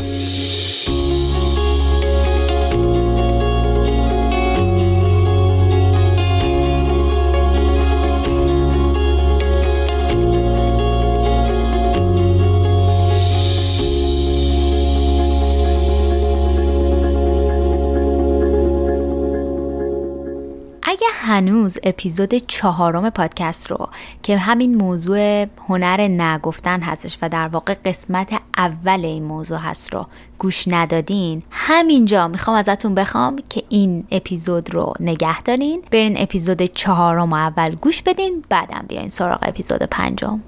اگه هنوز اپیزود چهارم پادکست رو که همین موضوع هنر نگفتن هستش و در واقع قسمت اول این موضوع هست رو گوش ندادین. همینجا می‌خوام ازتون بخوام که این اپیزود رو نگه دارین. برین اپیزود چهارم اول گوش بدین بعدم بیاین سراغ اپیزود پنجم.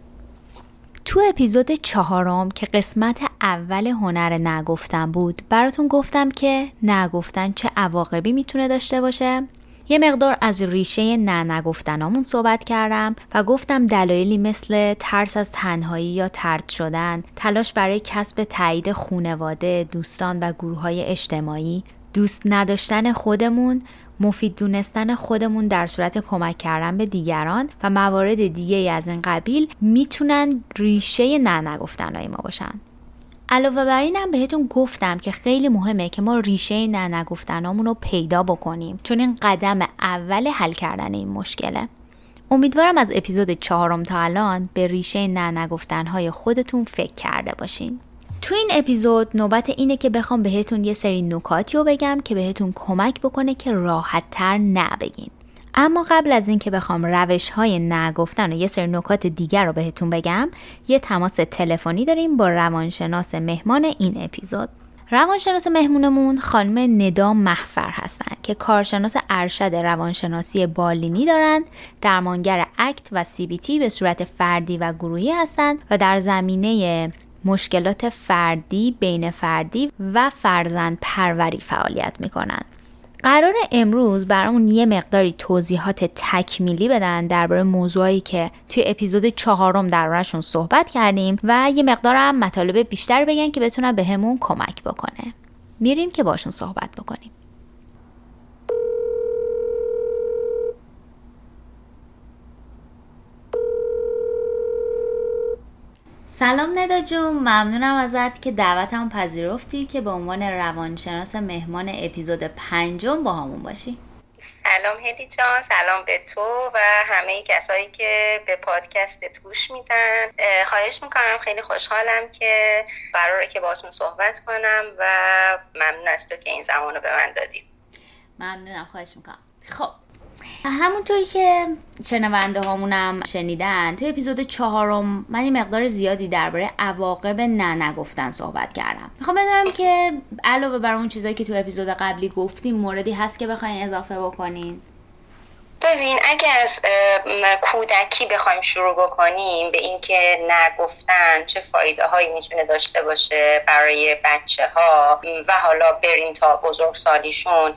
تو اپیزود چهارم که قسمت اول هنر نگفتن بود براتون گفتم که نگفتن چه عواقبی می‌تونه داشته باشه. یه مقدار از ریشه نه نگفتنامون صحبت کردم و گفتم دلایلی مثل ترس از تنهایی یا ترد شدن، تلاش برای کسب تایید خونواده، دوستان و گروه های اجتماعی، دوست نداشتن خودمون، مفید دونستن خودمون در صورت کمک کردن به دیگران و موارد دیگه از این قبیل می‌تونن ریشه نه نگفتنهای ما باشن. علاوه بر اینم بهتون گفتم که خیلی مهمه که ما ریشه نه نگفتنامون رو پیدا بکنیم چون این قدم اول حل کردن این مشکله. امیدوارم از اپیزود چهارم تا الان به ریشه نه نگفتنهای خودتون فکر کرده باشین. تو این اپیزود نوبت اینه که بخوام بهتون یه سری نکاتی رو بگم که بهتون کمک بکنه که راحت تر نبگین. اما قبل از اینکه بخوام روش های نگفتن و یه سری نکات دیگر رو بهتون بگم یه تماس تلفنی داریم با روانشناس مهمان این اپیزود. روانشناس مهمونمون خانم ندا محفر هستند که کارشناس ارشد روانشناسی بالینی دارند درمانگر اکت و سی بی تی به صورت فردی و گروهی هستند و در زمینه مشکلات فردی بین فردی و فرزند پروری فعالیت می کنند قرار امروز برامون یه مقداری توضیحات تکمیلی بدن درباره موضوعی که توی اپیزود چهارم دربارهشون صحبت کردیم و یه مقدارم مطالب بیشتر بگن که بتونن بهمون به کمک بکنه. میریم که باشون صحبت بکنیم. سلام ندا جون ممنونم ازت که دعوتم پذیرفتی که به عنوان روانشناس مهمان اپیزود پنجم با همون باشی. سلام هدی جان سلام به تو و همه کسایی که به پادکست گوش میدن. خواهش می‌کنم خیلی خوشحالم که قراره که باتون صحبت کنم و ممنون از تو که این زمان رو به من دادی. ممنونم خواهش می‌کنم. خب همونطوری که شنونده هامونم شنیدن توی اپیزود چهارم من یه مقدار زیادی درباره عواقب نه نگفتن صحبت کردم. می‌خوام بدونم که علاوه بر اون چیزایی که تو اپیزود قبلی گفتیم موردی هست که بخواین اضافه بکنین؟ ببین اگه از کودکی بخوایم شروع بکنیم به اینکه نگفتن چه فایده هایی می‌تونه داشته باشه برای بچه ها و حالا بریم تا بزرگ سالیشون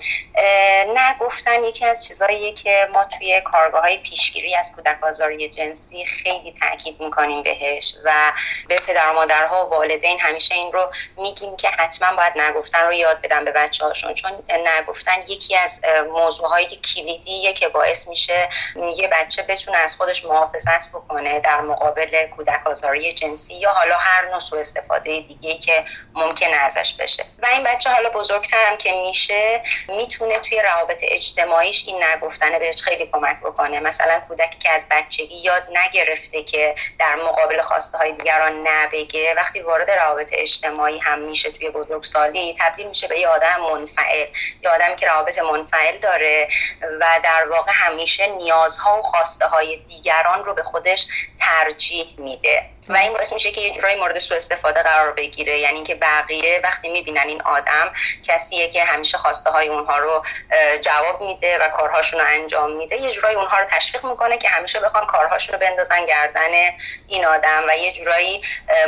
نگفتن یکی از چیزهاییه که ما توی کارگاه های پیشگیری از کودک آزاری جنسی خیلی تاکید می‌کنیم بهش و به پدر و مادرها و والدین همیشه این رو میگیم که حتما باید نگفتن رو یاد بدن به بچه هاشون چون نگفتن یکی از موضوع های کلیدیه که باعث باعث میشه یه بچه بتونه از خودش محافظت بکنه در مقابل کودک آزاری جنسی یا حالا هر نوع سوء استفاده دیگه که ممکنه ازش بشه. و این بچه حالا بزرگترم که میشه می‌تونه توی روابط اجتماعیش این نگفتنه بهش خیلی کمک بکنه. مثلا کودکی که از بچگی یاد نگرفته که در مقابل خواسته های دیگران نبگه وقتی وارد روابط اجتماعی هم میشه توی بزرگسالی تبدیل میشه به یه آدم منفعل. یه آدمی که روابط منفعل داره و در واقع همیشه نیازها و خواسته های دیگران رو به خودش ترجیح میده. و این باعث میشه که یه جورایی مورد سوء استفاده قرار بگیره. یعنی اینکه بقیه وقتی می‌بینن این آدم کسیه که همیشه خواسته های اونها رو جواب میده و کارهاشون رو انجام میده یه جورایی اونها رو تشویق می‌کنه که همیشه بخوان کارهاشون رو بندازن گردن این آدم و یه جورایی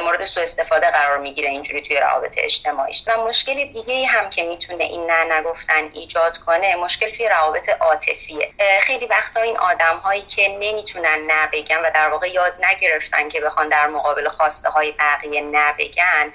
مورد سوء استفاده قرار می‌گیره اینجوری توی روابط اجتماعیش. و مشکل دیگه هم که می‌تونه این نه نگفتن ایجاد کنه مشکل توی روابط عاطفیه. خیلی وقتا این آدم هایی که نمی‌تونن نه بگن و در واقع یاد نگرفتن که بخوان در مقابل خواسته های بقیه نبگن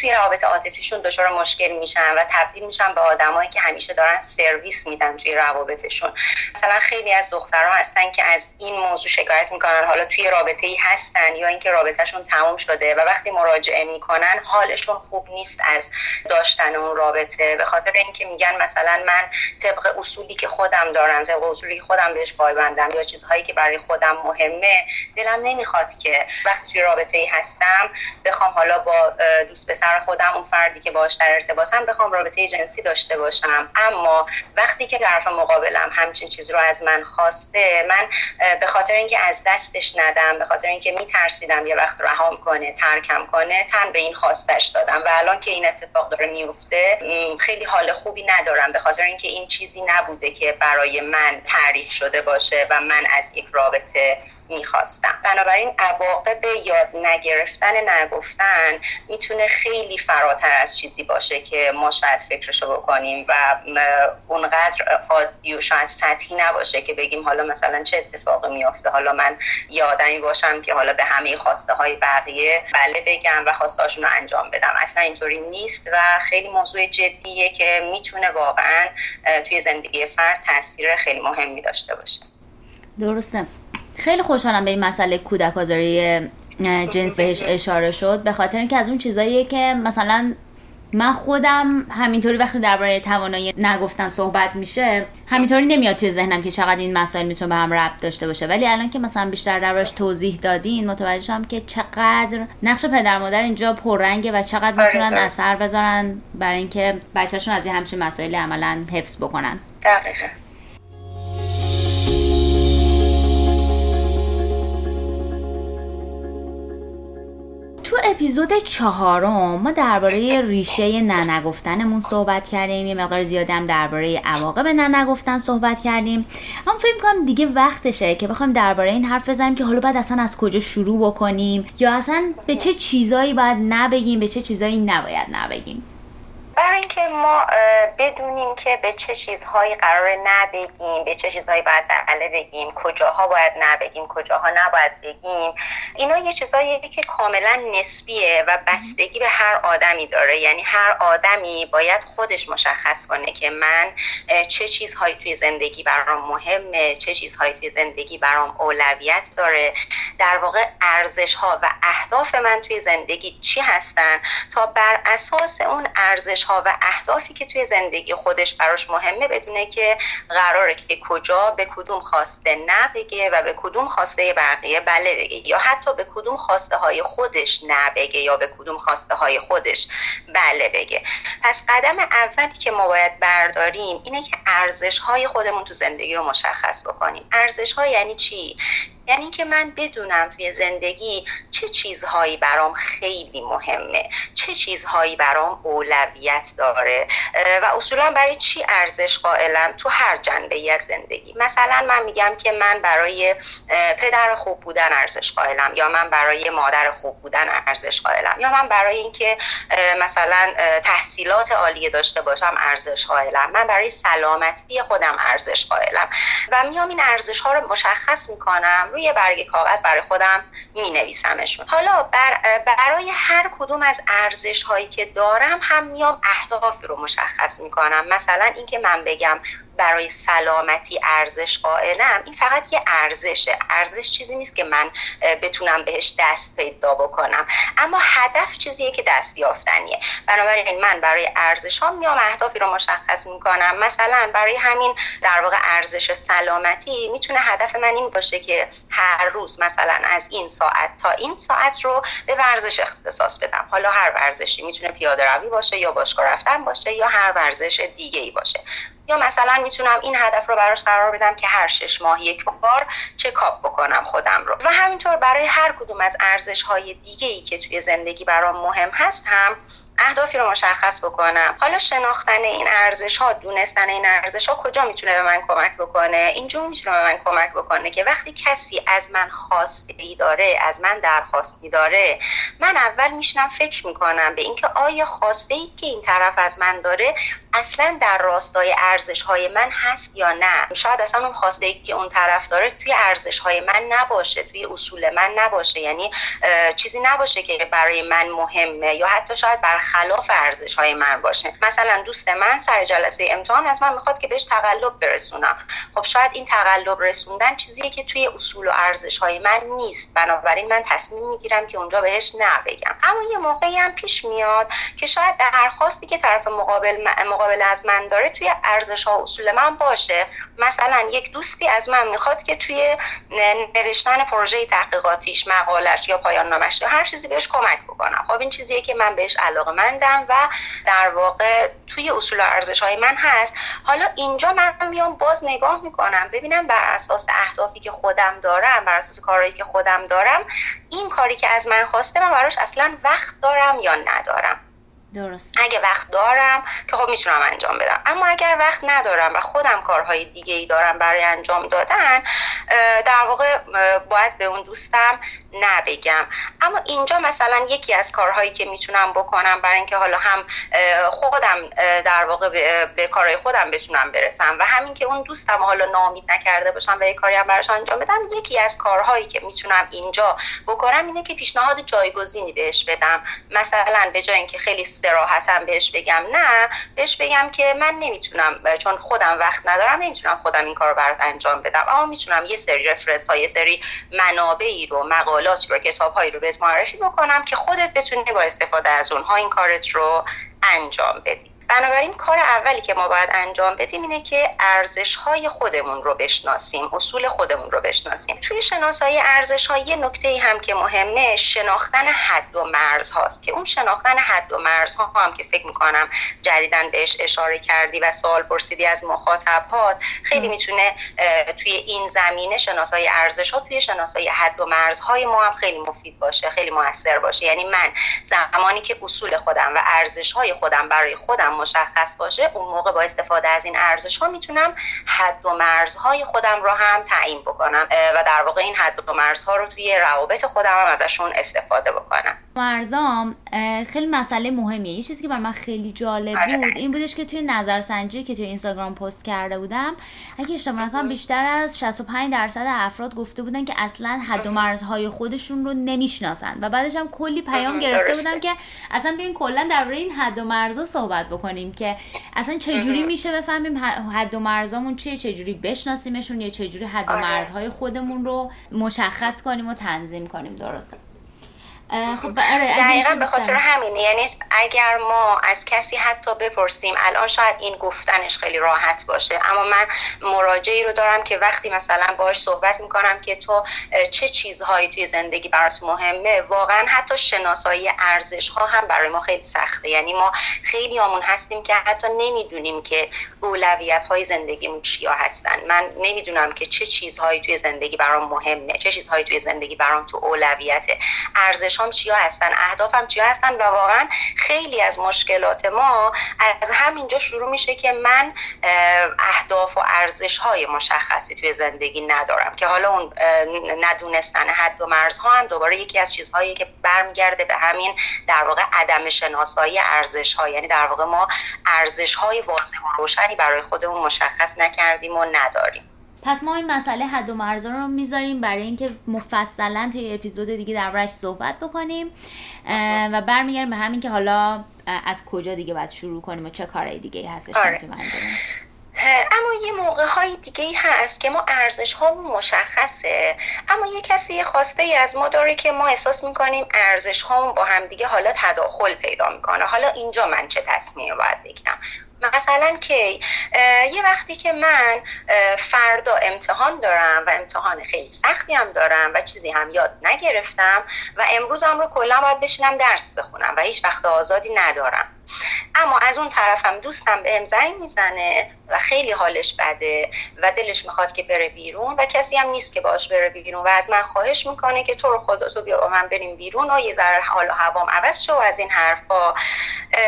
توی روابط عاطفیشون دچار مشکل میشن و تبدیل میشن به آدمایی که همیشه دارن سرویس میدن توی روابطشون. مثلا خیلی از دخترها هستن که از این موضوع شکایت می‌کنن حالا توی رابطه ای هستن یا اینکه رابطهشون تموم شده و وقتی مراجعه می‌کنن حالشون خوب نیست از داشتن اون رابطه. به خاطر اینکه میگن مثلا من طبق اصولی که خودم دارم طبق اصولی که خودم بهش پایبندم یا چیزهایی که برای خودم مهمه دلم نمی‌خواد که وقتی توی رابطه ای هستم. بخوام حالا با دوست پسر خودم اون فردی که باش در ارتباطم بخوام رابطه جنسی داشته باشم. اما وقتی که طرف مقابلم همچین چیز رو از من خواسته من به خاطر اینکه از دستش ندم به خاطر اینکه میترسیدم یه وقت رهام کنه ترکم کنه تن به این خواستش دادم. و الان که این اتفاق داره میفته خیلی حال خوبی ندارم. به خاطر اینکه این چیزی نبوده که برای من تعریف شده باشه و من از یک رابطه می‌خواستم. بنابراین عواقب یاد نگرفتن نگفتن می‌تونه خیلی فراتر از چیزی باشه که ما شاید فکرشو بکنیم و اونقدر عادی و شاید سطحی نباشه که بگیم حالا مثلا چه اتفاقی میافته. حالا من یادمی باشم که حالا به همه خواسته های بقیه بله بگم و خواستهاشون رو انجام بدم. اصلا اینطوری نیست و خیلی موضوع جدیه که می‌تونه واقعا توی زندگی فرد تاثیر خیلی مهمی داشته باشه. درسته. خیلی خوشحالم به این مسئله کودک آزاری جنس بهش اشاره شد. به خاطر اینکه از اون چیزاییه که مثلا من خودم همینطوری وقتی درباره توانایی نگفتن صحبت میشه همینطوری نمیاد توی ذهنم که چقدر این مسائل می‌تونه به هم ربط داشته باشه. ولی الان که مثلا بیشتر دربارش توضیح دادین متوجه شدم که چقدر نقش پدر مادر اینجا پررنگه و چقدر آره، می‌تونن اثر بذارن برای اینکه بچهشون از این همچین مسائلی عملا حفظ بکنن. دقیقا. تو اپیزود چهارم ما درباره ریشه نه نگفتنمون صحبت کردیم. یه مقدار زیادی هم درباره عواقب نه نگفتن صحبت کردیم. هم فکر کنم دیگه وقتشه که بخوایم درباره این حرف بزنیم که حالا باید اصلا از کجا شروع بکنیم یا اصلا به چه چیزایی باید نبگیم به چه چیزایی نباید نبگیم. برای اینکه ما بدونیم که به چه چیزهایی قرار نبگیم به چه چیزهایی باید بله بگیم کجاها باید نبگیم کجاها نباید بگیم اینا یه چیزهایی که کاملا نسبیه و بستگی به هر آدمی داره. یعنی هر آدمی باید خودش مشخص کنه که من چه چیزهایی توی زندگی برام مهمه چه چیزهایی توی زندگی برام اولویت داره. در واقع ارزش ها و اهداف من توی زندگی چی هستن؟ تا بر اساس اون ارزش ها و اهدافی که توی زندگی خودش براش مهمه بدونه که قراره که کجا به کدوم خواسته نه بگه و به کدوم خواسته بقیه بله بگه یا حتی به کدوم خواسته های خودش نه بگه یا به کدوم خواسته های خودش بله بگه. پس قدم اولی که ما باید برداریم اینه که ارزش های خودمون تو زندگی رو مشخص بکنیم. ارزش های یعنی چی؟ یعنی که من بدونم توی زندگی چه چیزهایی برام خیلی مهمه چه چیزهایی برام اولویت داره. و اصولا برای چی ارزش قائلم تو هر جنبه از زندگی؟ مثلا من میگم که من برای پدر خوب بودن ارزش قائلم یا من برای مادر خوب بودن ارزش قائلم یا من برای اینکه مثلا تحصیلات عالی داشته باشم ارزش قائلم. من برای سلامتی خودم ارزش قائلم. و میام این ارزش ها رو مشخص می‌کنم روی برگ کاغذ برای خودم می نویسمشون حالا بر برای هر کدوم از ارزش هایی که دارم هم میام اهدافی رو مشخص می‌کنم. مثلا اینکه من بگم برای سلامتی ارزش قائلم این فقط یه ارزشه. ارزش چیزی نیست که من بتونم بهش دست پیدا بکنم. اما هدف چیزیه که دست یافتنیه. بنابراین من برای ارزش ها میام اهدافی رو مشخص می‌کنم. مثلا برای همین در واقع ارزش سلامتی می‌تونه هدف من این باشه که هر روز مثلا از این ساعت تا این ساعت رو به ورزش اختصاص بدم. حالا هر ورزشی می‌تونه پیاده روی باشه یا باشگاه رفتن باشه یا هر ورزش دیگه ای باشه. یا مثلا می‌تونم این هدف رو براش قرار بدم که هر شش ماه یک بار چکاپ بکنم خودم رو. و همینطور برای هر کدوم از ارزش های دیگه ای که توی زندگی برام مهم هست هم اهدافی رو مشخص بکنم. حالا شناختن این ارزش ها دونستن این ارزش ها کجا می‌تونه به من کمک بکنه؟ اینجور می‌تونه به من کمک بکنه که وقتی کسی از من خواسته ای داره از من درخواستی داره من اول میشنم فکر می‌کنم به اینکه آیا خواسته ای که این طرف از من داره اصلا در راستای ارزش های من هست یا نه؟ شاید اصلا اون خواسته ای که اون طرف داره توی ارزش های من نباشه توی اصول من نباشه. یعنی چیزی نباشه که برای من مهمه یا حتی شاید بر خلاف ارزش های من باشه. مثلا دوست من سر جلسه امتحان از من می‌خواد که بهش تقلب برسونم. خب شاید این تقلب رسوندن چیزیه که توی اصول و ارزش های من نیست. بنابراین من تصمیم می‌گیرم که اونجا بهش نه بگم. اما یه موقعی هم پیش میاد که شاید درخواستی که طرف مقابل مقابل از من داره توی ارزش ها اصول من باشه. مثلا یک دوستی از من می‌خواد که توی نوشتن پروژه تحقیقاتیش مقالش یا پایان نامش یا هر چیزی بهش کمک بکنم. خب این چیزیه که من بهش علاقه مندم و در واقع توی اصول و ارزش های من هست. حالا اینجا من میام باز نگاه می‌کنم ببینم بر اساس اهدافی که خودم دارم بر اساس کارهایی که خودم دارم این کاری که از من خواسته من براش اصلا وقت دارم یا ندارم. درست اگه وقت دارم که خب می‌تونم انجام بدم. اما اگر وقت ندارم و خودم کارهای دیگه ای دارم برای انجام دادن در واقع باید به اون دوستم نبگم. اما اینجا مثلا یکی از کارهایی که می‌تونم بکنم برای اینکه حالا هم خودم در واقع به کارهای خودم بتونم برسم و همین که اون دوستم حالا نامید نکرده باشم و یه کاری هم براش انجام بدم یکی از کارهایی که می‌تونم اینجا بکنم اینه که پیشنهاد جایگزینی بهش بدم. مثلا به جای اینکه خیلی سراحتا بهش بگم. نه بهش بگم که من نمی‌تونم چون خودم وقت ندارم نمی‌تونم خودم این کار رو برات انجام بدم. اما می‌تونم یه سری رفرنس ها یه سری منابعی رو مقالات رو کتاب هایی رو بهت معرفی بکنم که خودت بتونی با استفاده از اونها این کارت رو انجام بدی. بنابراین کار اولی که ما باید انجام بدیم اینه که ارزش های خودمون رو بشناسیم اصول خودمون رو بشناسیم. توی شناسایی ارزش های یه نکته هم که مهمه شناختن حد و مرز هاست که اون شناختن حد و مرز ها هم که فکر می‌کنم جدیدا بهش اشاره کردی و سوال پرسیدی از مخاطب هات خیلی می‌تونه توی این زمینه شناسایی ارزش ها توی شناسایی حد و مرز های ما هم خیلی مفید باشه خیلی موثر باشه. یعنی من زمانی که اصول خودم و ارزش های خودم برای خودم مشخص باشه اون موقع با استفاده از این ارزش ها می‌تونم حد و مرزهای خودم رو هم تعیین بکنم و در واقع این حد و مرزها رو توی روابط خودم هم ازشون استفاده بکنم مرزام خیلی مسئله مهمیه یه چیزی که بر من خیلی جالب آره. بود این بودش که توی نظرسنجی که توی اینستاگرام پست کرده بودم اگه اشتباه نکنم بیشتر از 65 درصد افراد گفته بودن که اصلا حد و مرزهای خودشون رو نمی‌شناسن. و بعدش هم کلی پیام گرفته بودم که اصلا بیاین کلا درباره این حد و مرزها صحبت بکنیم که اصلا چجوری میشه بفهمیم حد و مرزامون چیه چجوری بشناسیمشون یا چجوری حد و آره. مرزهای خودمون رو مشخص کنیم و تنظیم کنیم درسته؟ خب آره دقیقا به خاطر همینه یعنی اگر ما از کسی حتی بپرسیم الان شاید این گفتنش خیلی راحت باشه اما من مراجعی رو دارم که وقتی مثلا باش صحبت می‌کنم که تو چه چیزهایی توی زندگی برات مهمه واقعا حتی شناسایی ارزش ها هم برای ما خیلی سخته. یعنی ما خیلی آمون هستیم که حتی نمی‌دونیم که اولویت های زندگیمون چیا هستن. من نمی‌دونم که چه چیزهایی توی زندگی برام مهمه چه چیزهایی توی زندگی برام تو اولویت ارزش ارزشام چیا هستن اهدافم چیا هستن و واقعا خیلی از مشکلات ما از همینجا شروع میشه که من اهداف و ارزش های مشخصی توی زندگی ندارم که حالا اون ندونستن حد و مرزها هم دوباره یکی از چیزهایی که برمیگرده به همین در واقع عدم شناسایی ارزش ها یعنی در واقع ما ارزش های واضح و روشنی برای خودمون مشخص نکردیم و نداریم. پس ما این مسئله حد و مرزا رو می‌ذاریم برای اینکه مفصلا توی اپیزود دیگه دربارش صحبت بکنیم. و برمیگردیم به همین که حالا از کجا دیگه باید شروع کنیم و چه کارهای دیگه هستش آره. اما یه موقع های دیگه هست که ما ارزش ها مشخصه. اما یه کسی خواسته ای از ما داره که ما احساس می‌کنیم ارزش ها با هم دیگه حالا تداخل پیدا می‌کنه. حالا اینجا من چه تصمیمی باید بگیرم؟ مثلا کی؟ یه وقتی که من فردا امتحان دارم و امتحان خیلی سختی هم دارم و چیزی هم یاد نگرفتم و امروزم رو کلا باید بشینم درس بخونم و هیچ وقت آزادی ندارم. اما از اون طرفم دوستم به زنگ می‌زنه و خیلی حالش بده و دلش می‌خواد که بره بیرون و کسی هم نیست که باش بره بیرون و از من خواهش می‌کنه که تو رو خدا تو بیا با من بریم بیرون و یه ذره حال و هوام عوض شو از این حرفا.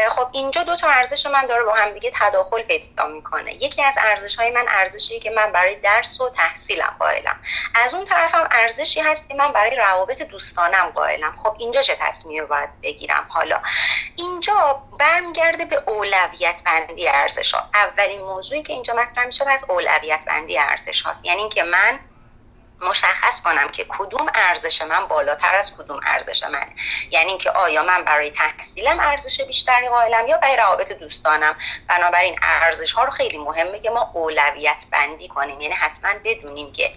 خب اینجا دو تا ارزش من داره با هم دیگه تداخل پیدا می‌کنه. یکی از ارزش های من ارزشی که من برای درس و تحصیلم قائلم. از اون طرفم ارزشی هست که من برای روابط دوستانم قائلم. خب اینجا چه تصمیمی باید بگیرم؟ حالا اینجا برمیگرده به اولویت بندی ارزش ها. اولین موضوعی که اینجا مطرح میشه از اولویت بندی ارزش هاست. یعنی اینکه من مشخص کنم که کدوم ارزش من بالاتر از کدوم ارزش من یعنی اینکه آیا من برای تحصیلم ارزش بیشتری قائلم یا برای روابط دوستانم. بنابراین ارزش ها رو خیلی مهمه که ما اولویت بندی کنیم. یعنی حتما بدونیم که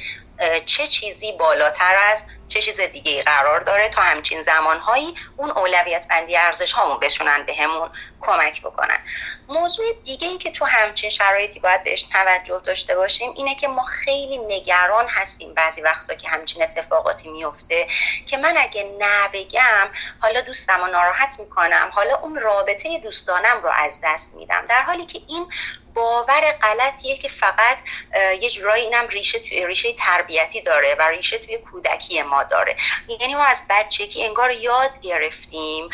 چه چیزی بالاتر از چه چیز دیگه قرار داره تا همچین زمانهایی اون اولویت بندی ارزش هامون بهمون به کمک بکنن. موضوع دیگه ای که تو همچین شرایطی باید بهش توجه داشته باشیم اینه که ما خیلی نگران هستیم بعضی وقتا که همچین اتفاقاتی میفته که من اگه نه بگم حالا دوستم رو ناراحت می‌کنم حالا اون رابطه دوستانم رو از دست میدم. در حالی که این باور غلطیه که فقط یه جورایی اینم ریشه توی ریشه تربیتی داره و ریشه توی کودکی ما داره. یعنی ما از بچگی انگار یاد گرفتیم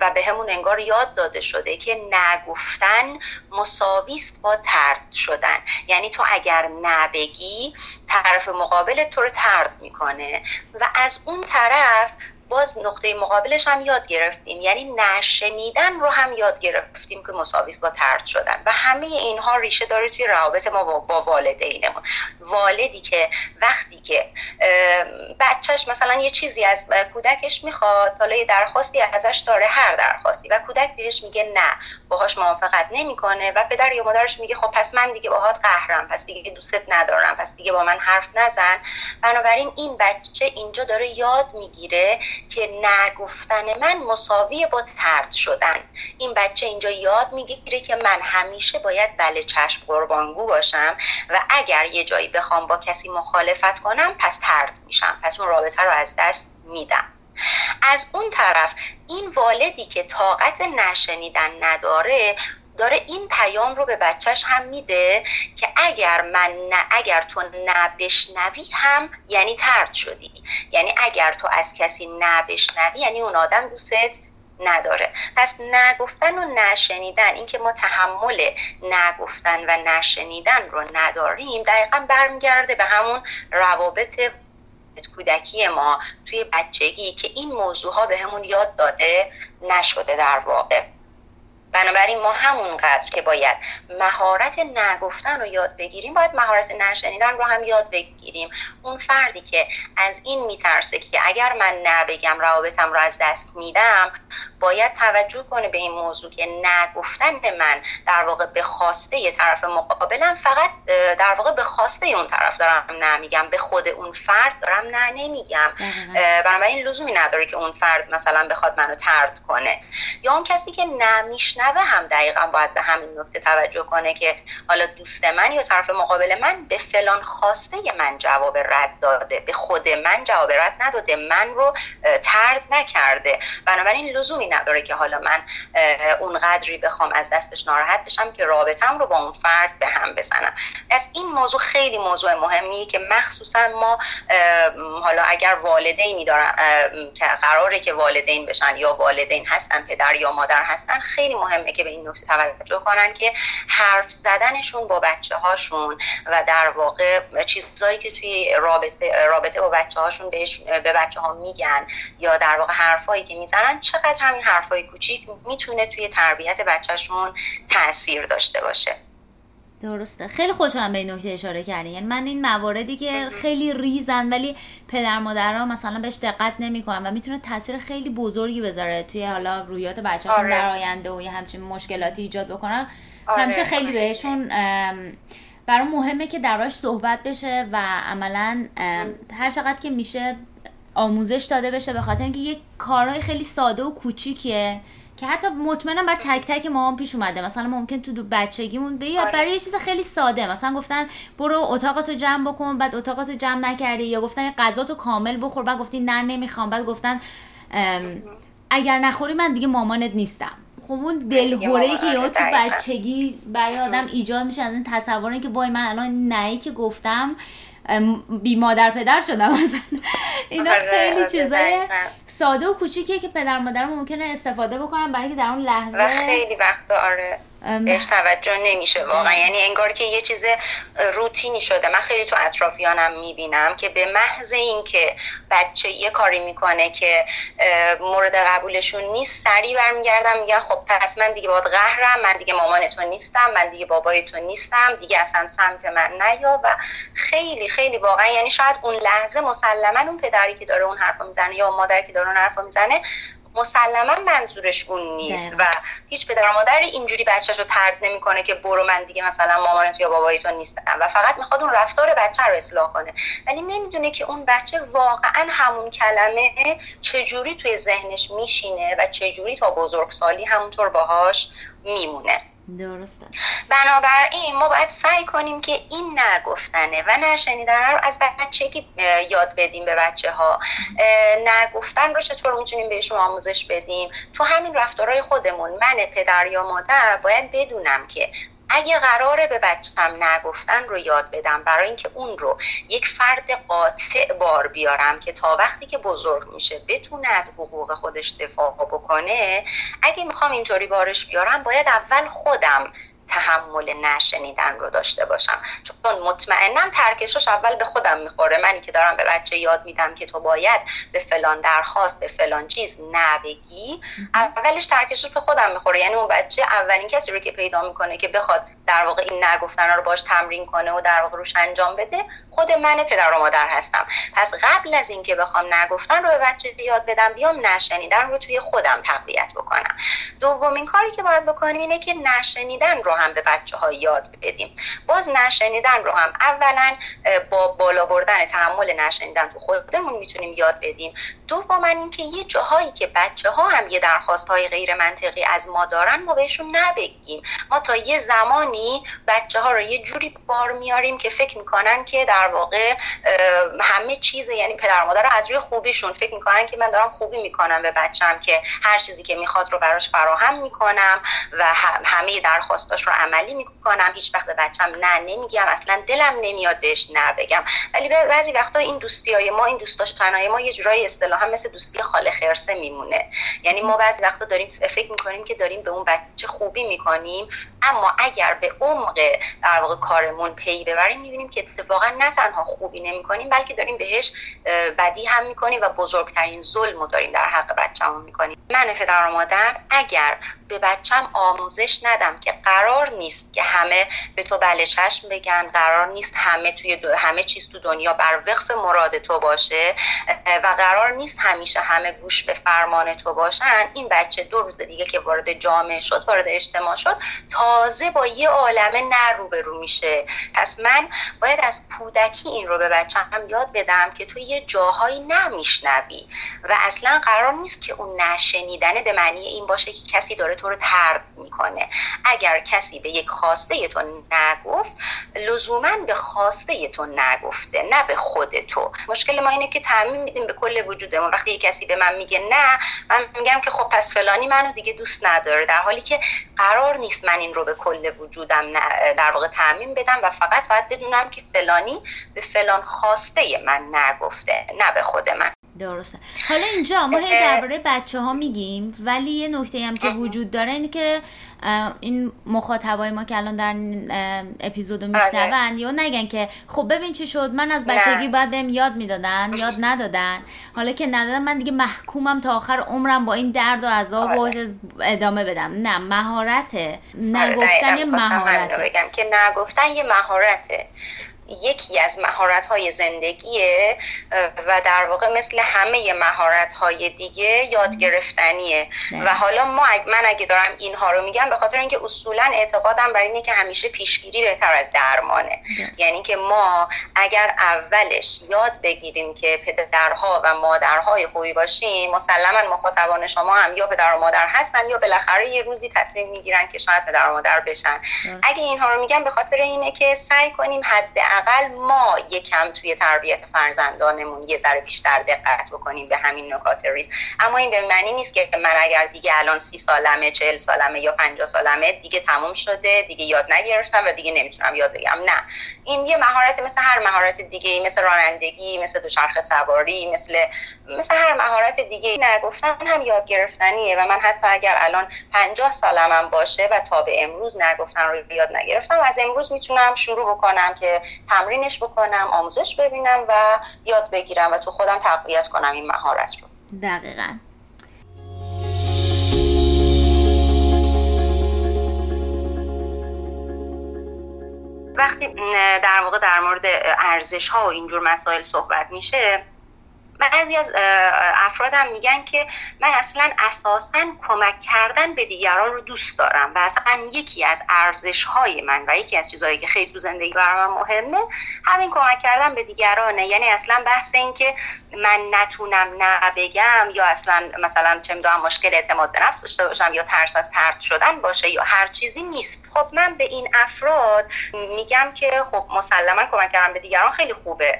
و به همون انگار یاد داده شده که نگفتن مساویست با ترد شدن. یعنی تو اگر نبگی طرف مقابل تو رو ترد می‌کنه. و از اون طرف باز نقطه مقابلش هم یاد گرفتیم. یعنی نشنیدن رو هم یاد گرفتیم که مساویس با ترد شدن. و همه اینها ریشه داره توی روابط ما با والدینمون. والدی که وقتی که بچهش مثلا یه چیزی از کودکش می‌خواد حالا یه درخواستی ازش داره هر درخواستی. و کودک بهش میگه نه باهاش موافقت نمی‌کنه. و پدر یا مادرش میگه خب پس من دیگه باهات قهرم پس دیگه دوستت ندارم پس دیگه با من حرف نزن. بنابراین این بچه اینجا داره یاد می‌گیره که نگفتن من مساوی با ترد شدن. این بچه اینجا یاد می‌گیره که من همیشه باید بله چشم قربانگو باشم و اگر یه جایی بخوام با کسی مخالفت کنم پس ترد میشم. پس اون رابطه رو از دست میدم. از اون طرف این والدی که طاقت نشنیدن نداره داره این پیام رو به بچهش هم میده که اگر من نه اگر تو نبشنوی هم یعنی ترد شدی. یعنی اگر تو از کسی نبشنوی یعنی اون آدم دوستت نداره. پس نگفتن و نشنیدن اینکه ما تحمل نگفتن و نشنیدن رو نداریم دقیقا برمیگرده به همون روابط کودکی ما توی بچگی که این موضوع ها به همون یاد داده نشده در واقع. بنابراین ما همونقدر که باید مهارت نگفتن رو یاد بگیریم باید مهارت نشنیدن رو هم یاد بگیریم. اون فردی که از این میترسه که اگر من نبگم روابطم رو از دست میدم باید توجه کنه به این موضوع که نگفتن من در واقع به خواسته یه طرف مقابلم فقط در واقع به خواسته اون طرف دارم نمیگم به خود اون فرد دارم نه نمیگم. بنابراین لزومی نداره که اون فرد مثلا بخواد منو ترد کنه. یا اون کسی که نمیشنه بشنوه هم دقیقا باید به همین نکته توجه کنه که حالا دوست من یا طرف مقابل من به فلان خواسته من جواب رد داده. به خود من جواب رد نداده. من رو ترد نکرده. بنابراین لزومی نداره که حالا من اونقدری بخوام از دستش ناراحت بشم که رابطم رو با اون فرد به هم بزنم. از این موضوع خیلی موضوع مهمیه که مخصوصا ما حالا اگر والدینی دارن که قراره که والدین بشن یا والدین هستن پدر یا مادر هستن خیلی مهم مهمه که به این نکته توجه کنن که حرف زدنشون با بچه هاشون و در واقع چیزهایی که توی رابطه, رابطه با بچه هاشون به بچه ها میگن یا در واقع حرفایی که می‌زنن چقدر همین حرفای کوچیک می‌تونه توی تربیت بچهشون تاثیر داشته باشه. درسته خیلی خوشحالم به این نکته اشاره کردین یعنی من این مواردی که خیلی ریزن ولی پدر مادرها مثلا بهش دقت نمی‌کنن و می‌تونه تاثیر خیلی بزرگی بذاره توی حالا رویات بچه‌شون آره. در آینده و یه همچین مشکلاتی ایجاد بکنن آره. همیشه خیلی. بهشون برای مهمه که دربارش صحبت بشه و عملا هر چقدر که میشه آموزش داده بشه به خاطر اینکه یه کارهای خیلی ساده و کوچیکیه که حتی مطمئنم بر تک تک ما هم پیش اومده. مثلا ممکن تو بچگیمون به آره. برای یه چیز خیلی ساده. مثلا گفتن برو اتاقتو جمع بکن بعد اتاقتو جمع نکردی. یا گفتن غذا تو کامل بخور. بعد گفتی نه نمی‌خوام. بعد گفتن اگر نخوری من دیگه مامانت نیستم. خب اون دلهوره ای که یا تو بچگی برای آدم ایجاد میشه از این تصوره که وای من الان نهی که گفتم بی مادر پدر شدم مثلا اینا آره، خیلی آره، چیزای ساده و کوچیکیه که پدر مادر ممکنه استفاده بکنن برای که در اون لحظه و خیلی وقتا آره. بهش توجه نمیشه واقعا. یعنی انگار که یه چیز روتینی شده. من خیلی تو اطرافیانم می‌بینم که به محض اینکه بچه یه کاری می‌کنه که مورد قبولشون نیست سریع برمیگردم میگن خب پس من دیگه باید قهرم من دیگه مامان تو نیستم من دیگه بابای تو نیستم دیگه اصلا سمت من نیا و خیلی خیلی واقعا یعنی شاید اون لحظه مسلما اون پدری که داره اون حرفا می‌زنه یا مادری که داره اون حرفا می‌زنه مسلما منظورش اون نیست و هیچ پدر مادر اینجوری بچهش رو ترد نمی‌کنه که برو من دیگه مثلا مامانت یا بابایتون نیستم و فقط می‌خواد اون رفتار بچه رو اصلاح کنه. ولی نمی‌دونه که اون بچه واقعا همون کلمه چجوری توی ذهنش میشینه و چجوری تا بزرگسالی همونطور باهاش میمونه. درسته. بنابراین ما باید سعی کنیم که این نگفتنه و نشنیدن رو از بچگی یاد بدیم به بچه ها نگفتن رو چطور می‌تونیم بهشون آموزش بدیم؟ تو همین رفتارهای خودمون من پدر یا مادر باید بدونم که اگه قراره به بچم نگفتن رو یاد بدم برای اینکه اون رو یک فرد قاطع بار بیارم که تا وقتی که بزرگ میشه بتونه از حقوق خودش دفاع بکنه اگه می‌خوام اینطوری بارش بیارم باید اول خودم تحمل نشنیدن رو داشته باشم. چون مطمئنم ترکشش اول به خودم می‌خوره. منی که دارم به بچه یاد میدم که تو باید به فلان درخواست به فلان چیز نبگی اولش ترکشش به خودم می‌خوره. یعنی اون بچه اولین کسی رو که پیدا می‌کنه که بخواد در واقع این نگفتن رو باش تمرین کنه و در واقع روش انجام بده خود من پدر و مادر هستم. پس قبل از اینکه بخوام نگفتن رو به بچه یاد بدم بیام نشنیدن رو توی خودم تقویت بکنم. دومین کاری که باید بکنیم اینه که نشنیدن رو هم به بچه ها یاد بدیم. باز نشنیدن رو هم اولا با بالا بردن تحمل نشنیدن تو خودمون می‌تونیم یاد بدیم. دوما اینکه یه جاهایی که بچه ها هم یه درخواست های غیر منطقی از ما دارن ما بهشون نبگیم. ما تا یه زمانی بچه ها رو یه جوری بار میاریم که فکر می‌کنن که در واقع همه چیز یعنی پدر مادر رو از روی خوبیشون فکر می‌کنن که من دارم خوبی می‌کنم به بچم که هر چیزی که می‌خواد رو براش فراهم می‌کنم و همه درخواستاش رو عملی می‌کنم هیچ وقت به بچم نه نمیگم اصلا دلم نمیاد بهش نه بگم. ولی بعضی وقتا این دوستی های ما این دوستاش تنهای ما یه جورایی اصطلاحا مثل دوستی خاله خرسه میمونه. یعنی ما بعضی وقتا داریم فکر می‌کنیم که داریم به اون بچه خوبی می‌کنیم اما اگر به عمق در واقع کارمون پی ببریم می‌بینیم که اتفاقا نه تنها خوبی نمی‌کنیم بلکه داریم بهش بدی هم می‌کنیم و بزرگترین ظلم داریم در حق بچه‌مون می‌کنیم. من پدر و مادر اگر به بچم آموزش ندم که قرار نیست که همه به تو بله چشم بگن قرار نیست همه توی همه چیز تو دنیا بر وقف مراد تو باشه و قرار نیست همیشه همه گوش به فرمان تو باشن. این بچه دو روز دیگه که وارد جامعه شد وارد اجتماع شد تازه با یه عالمه نه روبرو میشه. پس من باید از کودکی این رو به بچه‌م یاد بدم که تو یه جاهایی نمیشنوی و اصلا قرار نیست که اون نشنیدنه به معنی این باشه که کسی داره تو رو ترد می‌کنه. اگر کسی به یک خواسته تو نگفت لزوما به خواسته تو نگفته نه به خود تو. مشکل ما اینه که تعمیم میدیم به کل وجودمون. وقتی یک کسی به من میگه نه من میگم که خب پس فلانی منو دیگه دوست نداره. در حالی که قرار نیست من این رو به کل وجودم در واقع تعمیم بدم و فقط باید بدونم که فلانی به فلان خواسته من نگفته نه به خود من. درسته. حالا اینجا ما هی درباره بچه ها میگیم ولی یه نکته هم که وجود داره اینه که این مخاطبای ما که الان در اپیزودو آره. میشنون یا نگن که خب ببین چی شد من از بچگی باید بهم یاد می‌دادن یاد ندادن. حالا که ندادن من دیگه محکومم تا آخر عمرم با این درد و عذاب و آره. ادامه بدم. نه مهارته. نگفتن یه مهارته. بگم که نگفتن یه مهارته. یکی از مهارت های زندگیه و در واقع مثل همه مهارت های دیگه یاد گرفتنیه. و حالا ما من اگه دارم اینها رو میگم به خاطر اینکه اصولا اعتقادم بر اینه که همیشه پیشگیری بهتر از درمانه. یعنی که ما اگر اولش یاد بگیریم که پدرها و مادرهای خوبی باشیم مسلما مخاطبان شما هم یا پدر و مادر هستن یا بالاخره یه روزی تصمیم می‌گیرن که شاید پدر و مادر بشن. اگه اینها رو میگم به خاطر اینه که سعی کنیم حداقل ما یکم توی تربیت فرزندانمون یه ذره بیشتر دقت بکنیم به همین نکات ریز. اما این به معنی نیست که من اگر دیگه الان سی سالمه چهل سالمه یا پنجاه سالمه دیگه تموم شده دیگه یاد نگرفتم و دیگه نمی‌تونم یاد بگم نه. این یه مهارت مثل هر مهارت دیگه مثل رانندگی مثل دوچرخه سواری مثل مثل هر مهارت دیگه نگفتن هم یاد گرفتنیه و من حتی اگر الان پنجاه سالمم باشه و تا به امروز نگفتن رو یاد نگرفتم از امروز می‌تونم شروع بکنم که تمرینش بکنم آموزش ببینم و یاد بگیرم و تو خودم تقویت کنم این مهارت رو. دقیقا. وقتی در واقع در مورد ارزش ها و اینجور مسائل صحبت میشه بعضی از افرادم میگن که من اصلا اساسا کمک کردن به دیگران رو دوست دارم و اصلا یکی از ارزش های من و یکی از چیزهایی که خیلی تو زندگی برای من مهمه همین کمک کردن به دیگرانه. یعنی اصلا بحث این که من نتونم نه بگم یا اصلا مثلا چه می‌دونم مشکل اعتماد به نفس داشته باشم یا ترس از پرت شدن باشه یا هر چیزی نیست. خب من به این افراد میگم که خب مسلما کمک کردن به دیگران خیلی خوبه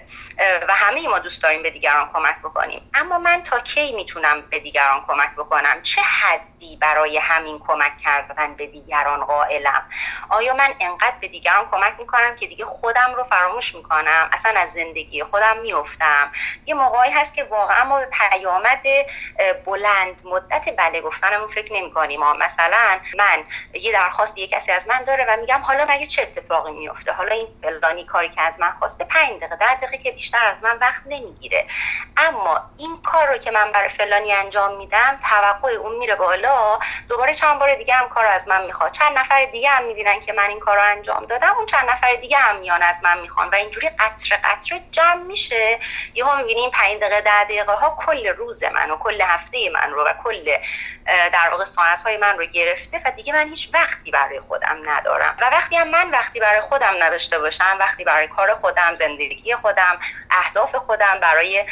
و همه ما دوست داریم به دیگران کمک بکنیم. اما من تا کی می‌تونم به دیگران کمک بکنم؟ چه حدی برای همین کمک کردن به دیگران قائلم؟ آیا من انقدر به دیگران کمک می‌کنم که دیگه خودم رو فراموش می‌کنم؟ اصلا از زندگی خودم میفتم یه موقعی هست که واقعا ما به پیامد بلند مدت بله گفتنمون فکر نمی‌کنیم. مثلا من یه درخواست یه کسی از من داره و میگم حالا مگه چه اتفاقی میفته حالا این فلانی کاری که از من خواسته 5 دقیقه 10 دقیقه که بیشتر از من وقت نمی‌گیره. اما این کار رو که من برای فلانی انجام میدم توقع اون میره بالا دوباره چند بار دیگه هم کار از من می‌خواد. چند نفر دیگه هم می‌بینن که من این کار رو انجام دادم اون چند نفر دیگه هم میان از من می‌خوان و اینجوری قطره قطره جمع میشه. یهو می‌بینیم 5 دقیقه 10 دقیقه ها کل روز من و کل هفته من رو و کل در واقع ساعت های من رو گرفته و دیگه من هیچ وقتی برای خودم ندارم. و وقتی هم من وقتی برای خودم نداشته باشم وقتی برای کار خودم زندگی خودم اهداف خودم برای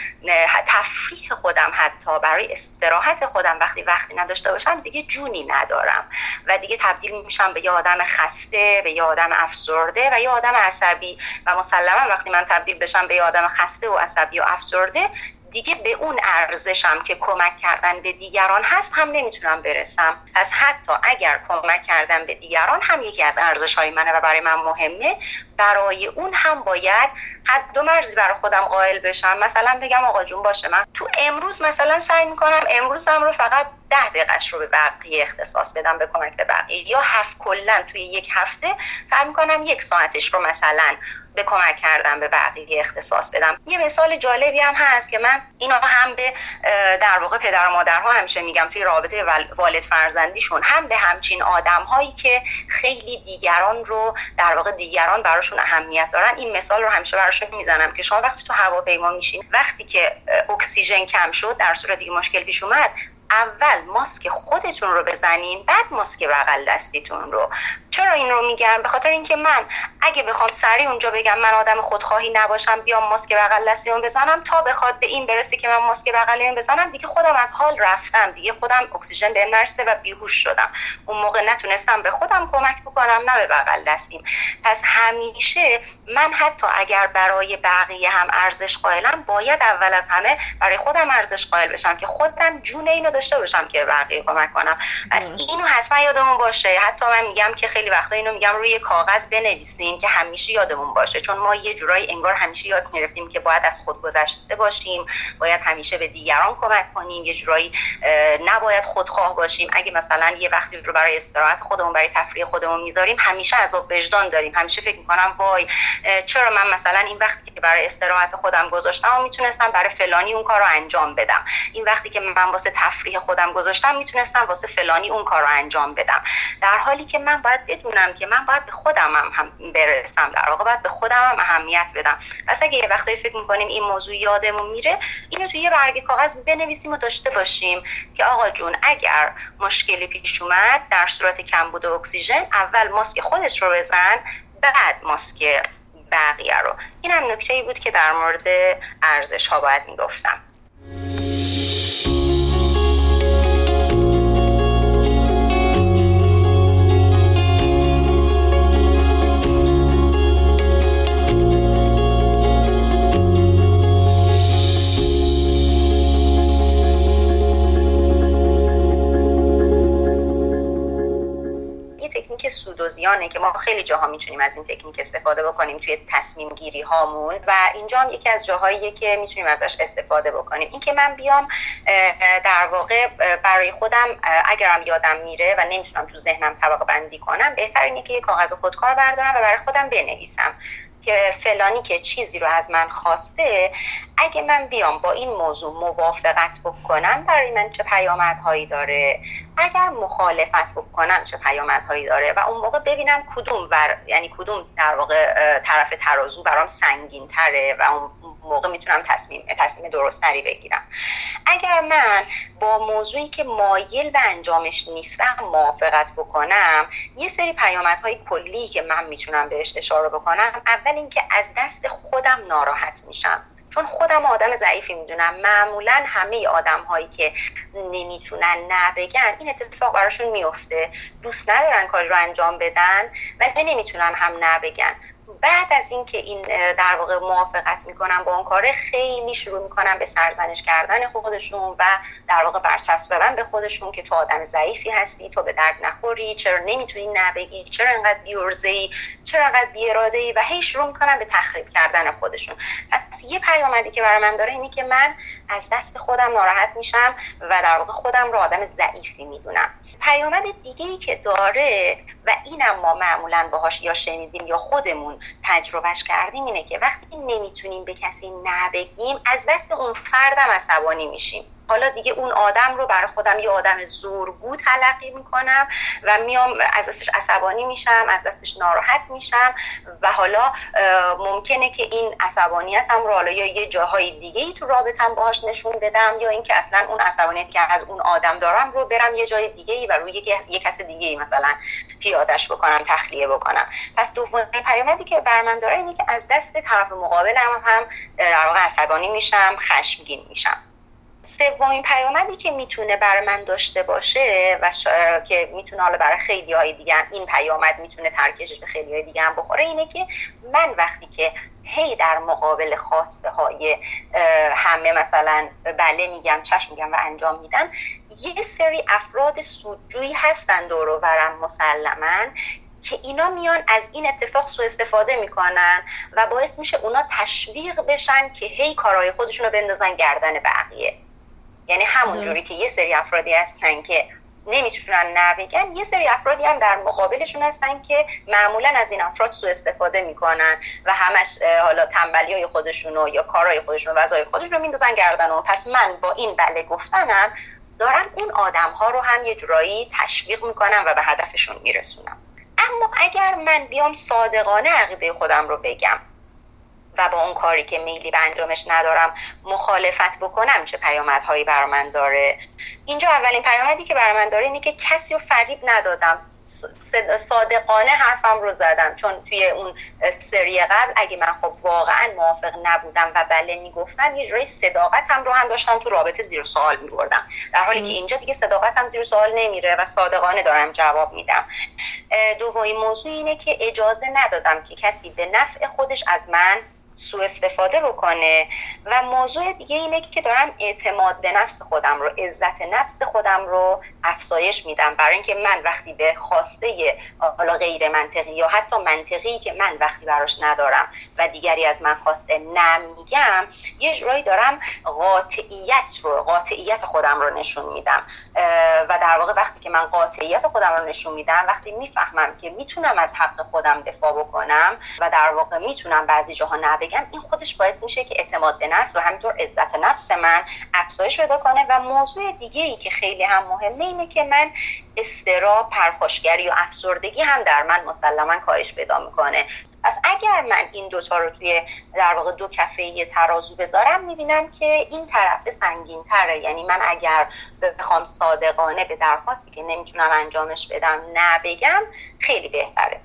تفریح خودم حتی برای استراحت خودم وقتی وقتی نداشته باشم دیگه جونی ندارم و دیگه تبدیل میشم به یه آدم خسته به یه آدم افسرده و یه آدم عصبی و مسلما وقتی من تبدیل بشم به یه آدم خسته و عصبی و افسرده دیگه به اون ارزشم که کمک کردن به دیگران هست هم نمی‌تونم برسم. پس حتی اگر کمک کردن به دیگران هم یکی از ارزش های منه و برای من مهمه برای اون هم باید حد و مرزی برای خودم قائل بشم. مثلا بگم آقا جون باشه من تو امروز مثلا سعی می‌کنم امروزم رو فقط ده دقیقش رو به بقیه اختصاص بدم به کمک به بقیه. یا هفت کلا توی یک هفته سعی می‌کنم یک ساعتش رو مثلا به کمک کردن به بقیه اختصاص بدم. یه مثال جالبی هم هست که من اینو هم به در واقع پدر و مادرها همیشه میگم توی رابطه والد فرزندیشون هم به همچین آدم هایی که خیلی دیگران رو در واقع دیگران براشون اهمیت دارن این مثال رو همیشه براشون می‌زنم که شما وقتی تو هواپیما میشین وقتی که اکسیژن کم شد در صورتی که مشکل پیش اومد اول ماسک خودتون رو بزنین بعد ماسک بغل دستیتون رو. چرا این رو میگم؟ به خاطر اینکه من اگه بخوام سریع اونجا بگم من آدم خودخواهی نباشم بیام ماسک بغل دستیون بزنم تا بخواد به این برسه که من ماسک بغلیون بزنم دیگه خودم از حال رفتم. دیگه خودم اکسیژن بهم نرسیده و بیهوش شدم. اون موقع نتونستم به خودم کمک بکنم نه به بغل دستیم. پس همیشه من حتی اگر برای بقیه هم ارزش قائلم باید اول از همه برای خودم ارزش قائل بشم که خودم جون اینو داشته باشم که بقیه کمک کنم. پس اینو حتما یادمون باشه. حتی من میگم که خیلی وقتا اینو میگم روی کاغذ بنویسین که همیشه یادمون باشه. چون ما یه جورایی انگار همیشه یاد گرفتیم که باید از خود گذشته باشیم باید همیشه به دیگران کمک کنیم. یه جورایی نباید خودخواه باشیم. اگه مثلا یه وقتی رو برای استراحت خودمون برای تفریح خودمون می‌ذاریم همیشه عذاب وجدان داریم. همیشه فکر می‌کنم وای چرا من مثلا این وقتی که برای استراحت خودم گذاشتم و می‌تونستم برای فلانی اون کار رو انجام بدم. این وقتی که من واسه تفریح تفریح خودم گذاشتم می‌تونستم واسه فلانی اون کار رو انجام بدم. در حالی که من باید بدونم که من باید به خودم هم, برسم در واقع باید به خودم هم اهمیت بدم. پس اگه یه وقتی فکر می‌کنیم این موضوع یادمون میره اینو توی یه برگ کاغذ بنویسیم و داشته باشیم که آقا جون اگر مشکلی پیش اومد در صورت کمبود اکسیژن اول ماسک خودش رو بزن بعد ماسک بقیه رو. این هم نکته ای بود که در مورد ارزش ها باید می‌گفتم. تکنیک سودوزیانه که ما خیلی جاها می‌تونیم از این تکنیک استفاده بکنیم توی تصمیم گیری هامون و اینجا هم یکی از جاهاییه که می‌تونیم ازش استفاده بکنیم. اینکه من بیام در واقع برای خودم اگرم یادم میره و نمی‌تونم تو ذهنم طبقه بندی کنم بهتر اینه که یه کاغذ خودکار بردارم و برای خودم بنویسم. که فلانی که چیزی رو از من خواسته اگه من بیام با این موضوع موافقت بکنم برای من چه پیامدهایی داره؟ اگر مخالفت بکنم چه پیامدهایی داره؟ و اون موقع ببینم کدوم ور... یعنی کدوم در واقع طرف ترازو برام سنگین تره و اون موقع می‌تونم تصمیم تصمیم درستری بگیرم. اگر من با موضوعی که مایل به انجامش نیستم موافقت بکنم یه سری پیامدهای کلی که من می‌تونم بهش اشاره بکنم اول اینکه از دست خودم ناراحت میشم. چون خودم آدم ضعیفی می‌دونم. معمولا همه آدم هایی که نمی‌تونن نه بگن این اتفاق براشون میفته. دوست ندارن کاری رو انجام بدن ولی نمی‌تونن هم نه بگن بعد از اینکه این در واقع موافقت می‌کنن با اون کاره خیلی شروع می‌کنن به سرزنش کردن خودشون و در واقع برچسب زدن به خودشون که تو آدم ضعیفی هستی تو به درد نخوری چرا نمی‌تونی نبگی چرا انقدر بیورزه ای چرا انقدر بیاراده ای و هی شروع می‌کنن به تخریب کردن خودشون. پس یه پیامدی که برای من داره اینه که من از دست خودم ناراحت میشم و در واقع خودم رو آدم ضعیفی می‌دونم. پیامد دیگه ای که داره و اینم ما معمولا باهاش یا شنیدیم یا خودمون تجربهش کردیم اینه که وقتی نمی‌تونیم به کسی نبگیم از دست اون فردم عصبانی میشیم. حالا دیگه اون آدم رو برای خودم یه آدم زورگو تلقی می‌کنم و میام از دستش عصبانی میشم از دستش ناراحت میشم و حالا ممکنه که این عصبانیت هم رو حالا یا یه جاهای دیگه ای تو رابطم باهاش نشون بدم یا اینکه اصلا اون عصبانیتی که از اون آدم دارم رو برم یه جای دیگه ای و روی یه کس دیگه ای مثلا پیادش بکنم تخلیه بکنم. پس دومین پیامدی که بر من داره اینه که از دست طرف مقابلم هم در واقع عصبانی میشم خشمگین میشم. سومین پیامدی که می‌تونه برای من داشته باشه و که می‌تونه حالا برای خیلی های دیگه این پیامد می‌تونه ترکشش به خیلی های دیگه هم بخوره اینه که من وقتی که هی در مقابل خواسته های همه مثلا بله میگم چشم میگم و انجام میدم یه سری افراد سودجویی هستن دور برم مسلما که اینا میان از این اتفاق سوء استفاده می‌کنن و باعث میشه اونا تشویق بشن که هی کارهای خودشون رو بندازن گردن بقیه. یعنی همون جوری که یه سری افرادی هستن که نمی‌تونن نبگن یه سری افرادی هم در مقابلشون هستن که معمولا از این افراد سوء استفاده می‌کنن و همش حالا تنبلی های خودشون یا کارهای خودشون و وظایف خودشون رو میندازن گردن و پس من با این بله گفتنم دارم اون آدم ها رو هم یه جورایی تشویق می‌کنم و به هدفشون میرسونم. اما اگر من بیام صادقانه عقیده خودم رو بگم و با اون کاری که میلی به انجامش ندارم مخالفت بکنم چه پیامدهایی بر من داره. اینجا اولین پیامدی که بر من داره اینه که کسی رو فریب ندادم. صادقانه حرفم رو زدم. چون توی اون سری قبل اگه من خب واقعا موافق نبودم و بله می‌گفتم یه جوری صداقتم رو هم داشتم تو رابطه زیر سوال میبردم. در حالی که اینجا دیگه صداقتم زیر سوال نمیره و صادقانه دارم جواب میدم. دومین موضوع اینه که اجازه ندادم که کسی به نفع خودش از من سوء استفاده بکنه. و موضوع دیگه اینه که دارم اعتماد به نفس خودم رو عزت نفس خودم رو افزایش میدم. برای اینکه من وقتی به خواسته حالا غیر منطقی یا حتی منطقی که من وقتی براش ندارم و دیگری از من خواسته نمیگم یه جورایی دارم قاطعیت رو قاطعیت خودم رو نشون میدم. و در واقع وقتی که من قاطعیت خودم رو نشون میدم وقتی می‌فهمم که می‌تونم از حق خودم دفاع بکنم و در واقع می‌تونم بعضی جاها نبگم بگم این خودش باعث میشه که اعتماد به نفس و همینطور عزت نفس من افزایش پیدا کنه و موضوع دیگه ای که خیلی هم مهمه اینه که من استرا پرخاشگری و افسردگی هم در من مسلما کاهش پیدا می‌کنه. پس اگر من این دوتا رو توی در واقع دو کفه ترازو بذارم می‌بینم که این طرف سنگین تره یعنی من اگر بخوام صادقانه به درخواستی که نمی‌تونم انجامش بدم نبگم خیلی بهتره.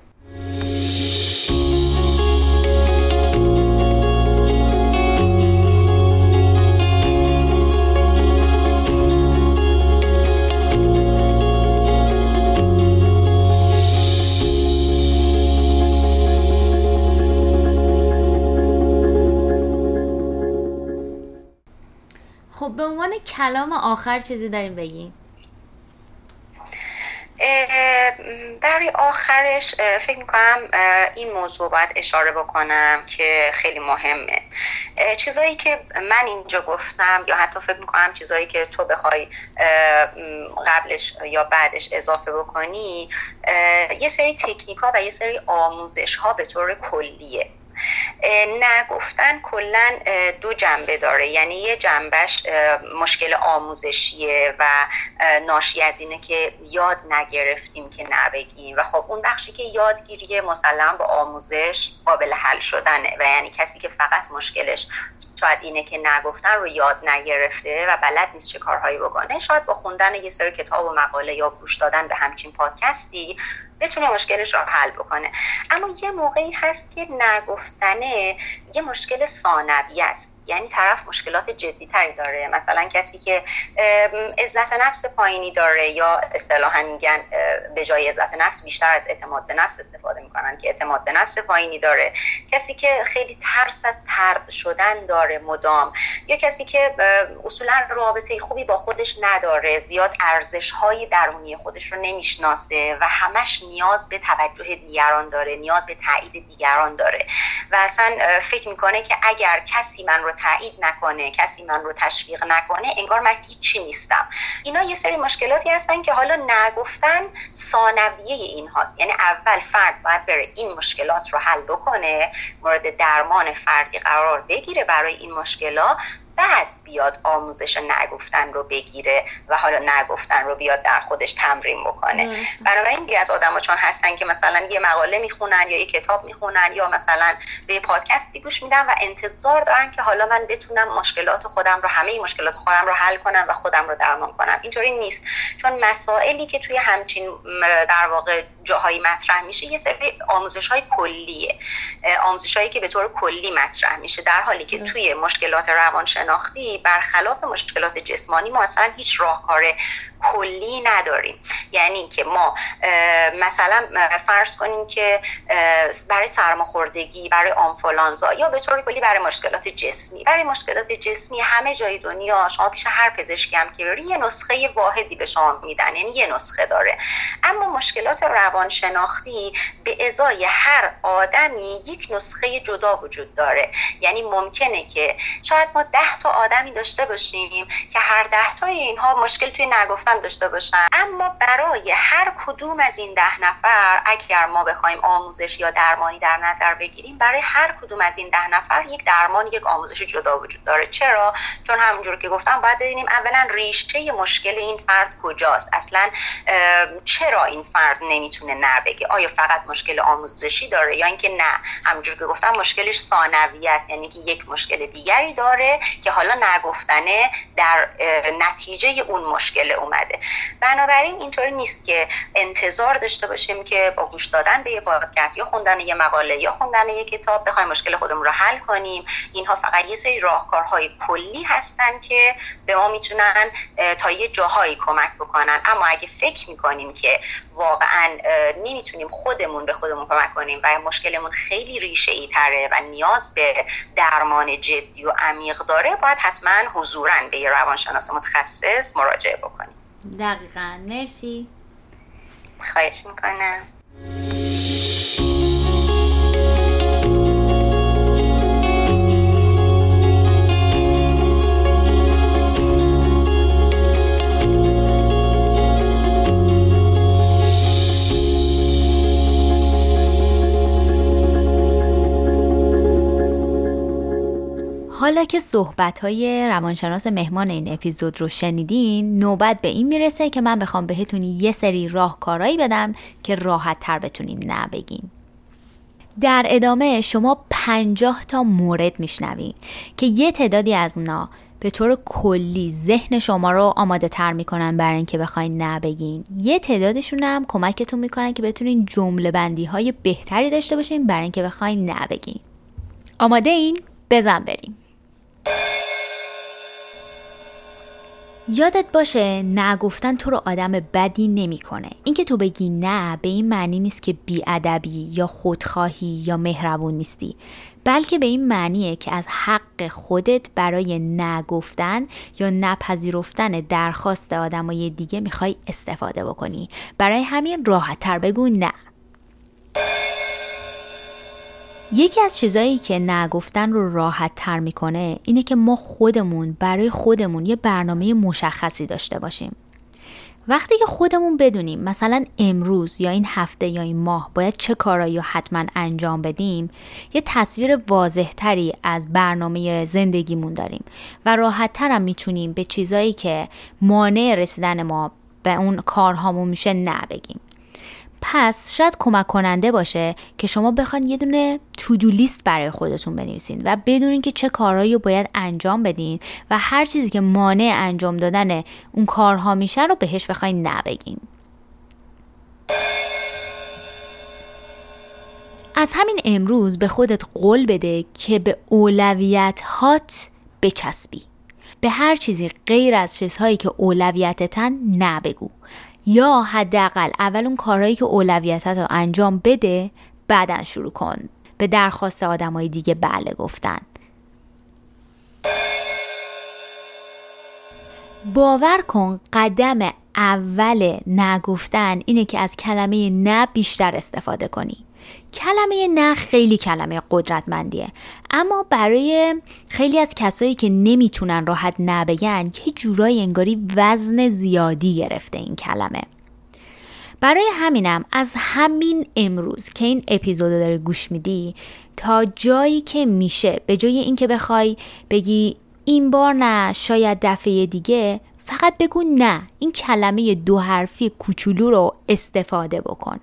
کلام آخر چیزی داریم بگیم؟ برای آخرش فکر می‌کنم این موضوع باید اشاره بکنم که خیلی مهمه. چیزایی که من اینجا گفتم یا حتی فکر می‌کنم چیزایی که تو بخوای قبلش یا بعدش اضافه بکنی یه سری تکنیک ها و یه سری آموزش ها به طور کلیه. نگفتن کلا دو جنبه داره. یعنی یه جنبش مشکل آموزشیه و ناشی از اینه که یاد نگرفتیم که نبگیم. و خب اون بخشی که یادگیری مسلم با آموزش قابل حل شدنه. و یعنی کسی که فقط مشکلش شاید اینه که نگفتن رو یاد نگرفته و بلد نیست چه کارهایی بکنه شاید با خوندن یه سری کتاب و مقاله یا گوش دادن به همچین پادکستی بتونه مشکلش رو حل بکنه. اما یه موقعی هست که نگفتنه یه مشکل ثانوی است. یعنی طرف مشکلات جدی تری داره. مثلا کسی که عزت نفس پایینی داره یا اصطلاحا میگن به جای عزت نفس بیشتر از اعتماد به نفس استفاده می‌کنن که اعتماد به نفس پایینی داره. کسی که خیلی ترس از ترد شدن داره مدام یا کسی که اصولا رابطه خوبی با خودش نداره زیاد ارزش های درونی خودش رو نمی‌شناسه و همش نیاز به توجه دیگران داره نیاز به تایید دیگران داره. و اصلا فکر می‌کنه که اگر کسی من رو تایید نکنه کسی من رو تشویق نکنه انگار من هیچی نیستم. اینا یه سری مشکلاتی هستن که حالا نگفتن ثانویه این هاست. یعنی اول فرد باید بره این مشکلات رو حل بکنه مورد درمان فردی قرار بگیره برای این مشکلات. بعد بیاد آموزش نگفتن رو بگیره و حالا نگفتن رو بیاد در خودش تمرین بکنه. بنابراین دیگه از آدما چون هستن که مثلا یه مقاله می‌خونن یا یه کتاب می‌خونن یا مثلا به پادکستی گوش میدن و انتظار دارن که حالا من بتونم مشکلات خودم رو همه مشکلات خودم رو حل کنم و خودم رو درمان کنم. اینطوری نیست. چون مسائلی که توی همچین در واقع جاهایی مطرح میشه یه سری آموزش های کلیه. آموزش هایی که به طور کلی مطرح میشه. در حالی که توی مشکلات روانشناختی برخلاف مشکلات جسمانی ما اصلا هیچ راهکار کلی نداریم. یعنی که ما مثلا فرض کنیم که برای سرماخوردگی برای آنفولانزا یا به طور کلی برای مشکلات جسمی. برای مشکلات جسمی همه جای دنیا شما پیش هر پزشکی هم که یه نسخه واحدی به شما میدن. یعنی یه نسخه داره. اما مشکلات روانشناختی به ازای هر آدمی یک نسخه جدا وجود داره. یعنی ممکنه که شاید ما ده تا آدمی داشته باشیم که هر ده تای اینها مشکل توی نگفتن داشته باشن. اما برای هر کدوم از این ده نفر اگر ما بخوایم آموزش یا درمانی در نظر بگیریم برای هر کدوم از این ده نفر یک درمان یک آموزش جدا وجود داره. چرا؟ چون همونجور که گفتم باید ببینیم اولا ریشه مشکل این فرد کجاست. اصلا چرا این فرد نمی‌تونه نبگه آیا فقط مشکل آموزشی داره یا اینکه نه؟ همونجور که گفتم مشکلش ثانویه است. یعنی که یک مشکل دیگری داره که حالا نگفتنه در نتیجه اون مشکل اومده. بنابراین اینطوری نیست که انتظار داشته باشیم که با گوش دادن به یه پادکست یا خوندن یه مقاله یا خوندن یه کتاب بخوایم مشکل خودمون رو حل کنیم. اینها فقط یه سری راهکارهای کلی هستن که به ما می‌تونن تا یه جاهایی کمک بکنن. اما اگه فکر می‌کنیم که واقعا نمی‌تونیم خودمون به خودمون کمک کنیم و مشکلمون خیلی ریشه ای تره و نیاز به درمان جدی و عمیق داره باید حتما حضورا به یه روانشناس متخصص مراجعه بکنیم. دقیقا. مرسی. خواهش می‌کنم. حالا که صحبت های روانشناس مهمان این اپیزود رو شنیدین نوبت به این می‌رسه که من بخوام بهتون یه سری راهکارایی بدم که راحت تر بتونین نبگین در ادامه شما پنجاه تا مورد میشنوین که یه تعدادی از اونا به طور کلی ذهن شما رو آماده تر می‌کنن برای اینکه بخواین نبگین یه تعدادشون هم کمکتون می‌کنن که بتونین جمله بندی های بهتری داشته باشین برای اینکه بخواین نبگین آماده این؟ بزن بریم. یادت باشه نگفتن تو رو آدم بدی نمی‌کنه. اینکه تو بگی نه به این معنی نیست که بیادبی یا خودخواهی یا مهربون نیستی. بلکه به این معنیه که از حق خودت برای نگفتن یا نپذیرفتن درخواست آدمای دیگه می‌خوای استفاده بکنی. برای همین راحت تر بگو نه. یکی از چیزایی که نگفتن رو راحت تر می‌کنه اینه که ما خودمون برای خودمون یه برنامه مشخصی داشته باشیم. وقتی که خودمون بدونیم مثلا امروز یا این هفته یا این ماه باید چه کارایی حتما انجام بدیم یه تصویر واضح تری از برنامه زندگیمون داریم و راحت هم می‌تونیم به چیزایی که مانع رسیدن ما به اون کارهامون میشه نبگیم پس شاید کمک کننده باشه که شما بخواین یه دونه تودو لیست برای خودتون بنویسین و بدونین که چه کارهایی رو باید انجام بدین و هر چیزی که مانع انجام دادن اون کارها میشه رو بهش بخواین نبگین از همین امروز به خودت قول بده که به اولویت هات بچسبی. به هر چیزی غیر از چیزهایی که اولویتتن نبگو یا حداقل اول اون کارهایی که اولویتت رو انجام بده بعدا شروع کن. به درخواست آدمای دیگه بله گفتن. باور کن قدم اول نگفتن اینه که از کلمه نه بیشتر استفاده کنی. کلمه نه خیلی کلمه قدرتمندیه. اما برای خیلی از کسایی که نمی‌تونن راحت نبگن یه جورایی انگاری وزن زیادی گرفته این کلمه. برای همینم از همین امروز که این اپیزود داره گوش میدی تا جایی که میشه به جای اینکه بخوای بگی این بار نه شاید دفعه دیگه فقط بگو نه این کلمه دو حرفی کوچولو رو استفاده بکن.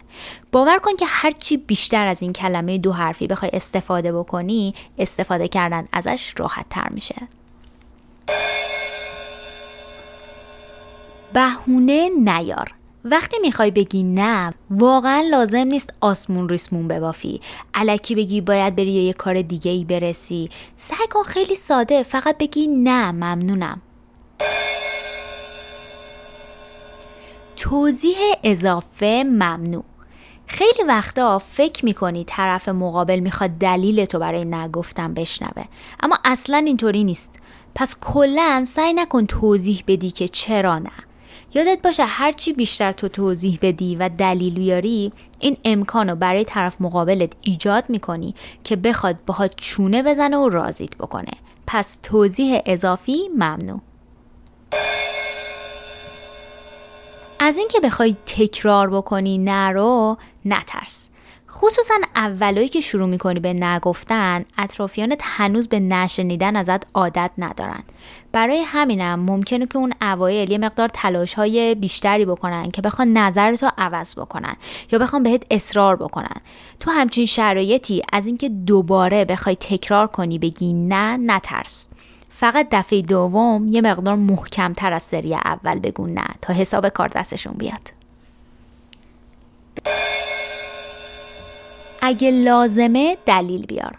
باور کن که هرچی بیشتر از این کلمه دو حرفی بخوای استفاده بکنی استفاده کردن ازش راحت تر میشه. بهونه نیار. وقتی می‌خوای بگی نه واقعا لازم نیست آسمون ریسمون ببافی. علکی بگی باید بری یه کار دیگه ای برسی. سعی کن خیلی ساده فقط بگی نه ممنونم. توضیح اضافه ممنوع. خیلی وقتا فکر می‌کنی طرف مقابل می‌خواد دلیل تو برای نگفتن بشنوه اما اصلا اینطوری نیست. پس کلا سعی نکن توضیح بدی که چرا نه. یادت باشه هرچی بیشتر تو توضیح بدی و دلیل بیاری این امکان رو برای طرف مقابلت ایجاد می‌کنی که بخواد باهات چونه بزنه و رازیت بکنه. پس توضیح اضافی ممنوع. از اینکه بخوای تکرار بکنی نرو نترس. خصوصا اولایی که شروع می‌کنی به نگفتن اطرافیانت هنوز به نشنیدن ازت عادت ندارن. برای همینم ممکنه که اون اوایل یه مقدار تلاش های بیشتری بکنن که بخوان نظرتو عوض بکنن یا بخوان بهت اصرار بکنن. تو همچین شرایطی از اینکه دوباره بخوای تکرار کنی بگی نه نترس. فقط دفعه دوم یه مقدار محکمتر از سری اول بگو نه تا حساب کار دستشون بیاد. اگه لازمه دلیل بیار.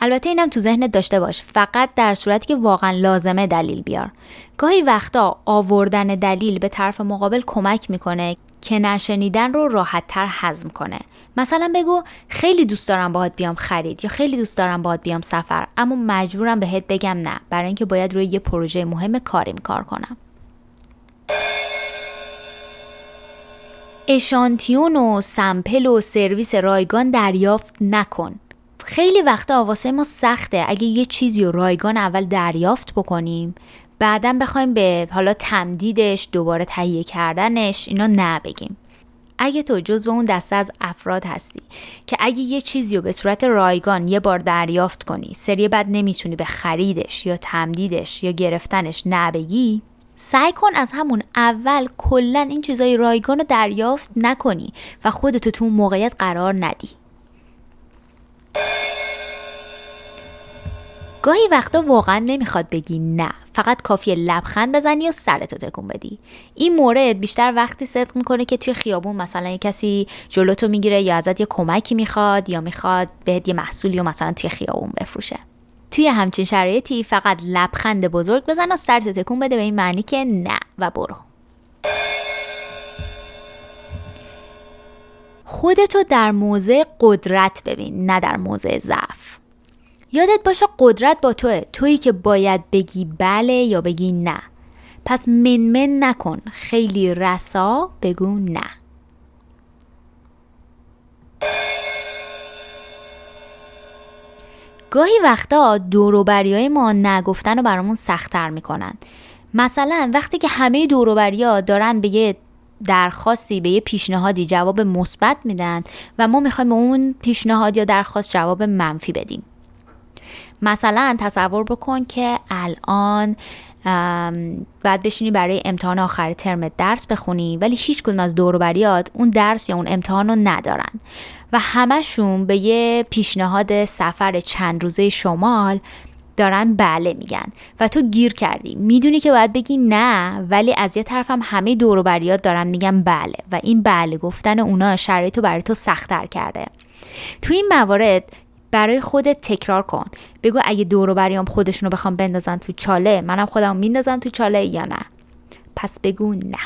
البته اینم تو ذهنت داشته باش فقط در صورتی که واقعا لازمه دلیل بیار. گاهی وقتا آوردن دلیل به طرف مقابل کمک می‌کنه که نشنیدن رو راحت تر هضم کنه. مثلا بگو خیلی دوست دارم باهات بیام خرید یا خیلی دوست دارم باهات بیام سفر اما مجبورم بهت بگم نه. برای اینکه باید روی یه پروژه مهم کاریم کار کنم. اشانتیون و سمپل و سرویس رایگان دریافت نکن. خیلی وقتا واسه ما سخته اگه یه چیزی رو رایگان اول دریافت بکنیم. بعدا بخوایم به حالا تمدیدش دوباره تهیه کردنش اینا نبگیم اگه تو جزو اون دسته از افراد هستی که اگه یه چیزی رو به صورت رایگان یه بار دریافت کنی سری بعد نمی‌تونی به خریدش یا تمدیدش یا گرفتنش نبگی سعی کن از همون اول کلا این چیزای رایگان رو دریافت نکنی و خودتو تو اون موقعیت قرار ندی. گاهی وقتا واقعا نمی‌خواد بگی نه. فقط کافیه لبخند بزنی و سرتو تکون بدی. این مورد بیشتر وقتی صدق می‌کنه که توی خیابون مثلا یه کسی جلوتو می‌گیره یا ازت یه کمکی می‌خواد یا می‌خواد بهت یه محصولی و مثلا توی خیابون بفروشه. توی همچین شرایطی فقط لبخند بزرگ بزن و سرتو تکون بده به این معنی که نه و برو. خودتو در موضع قدرت ببین نه در موضع ضعف. یادت باشه قدرت با توه. تویی که باید بگی بله یا بگی نه. پس منمن نکن. خیلی رسا بگو نه. گاهی وقتا دوروبری های ما نگفتن رو برامون سختتر می‌کنن. مثلا وقتی که همه دوروبری ها دارن به یه درخواستی به یه پیشنهادی جواب مثبت میدن و ما می‌خوایم اون پیشنهاد یا درخواست جواب منفی بدیم. مثلا تصور بکن که الان بعد بشینی برای امتحان آخر ترم درس بخونی ولی هیچ کدوم از دوروبریات اون درس یا اون امتحان رو ندارن. و همشون به یه پیشنهاد سفر چند روزه شمال دارن بله میگن. و تو گیر کردی. می‌دونی که باید بگی نه ولی از یه طرف هم همه دوروبریات دارن میگن بله. و این بله گفتن اونا شرایط رو برای تو سختتر کرده. تو این موارد برای خودت تکرار کن. بگو اگه دور بریام خودشونو بخوام بندازن تو چاله منم خودم میندازم تو چاله یا نه؟ پس بگو نه.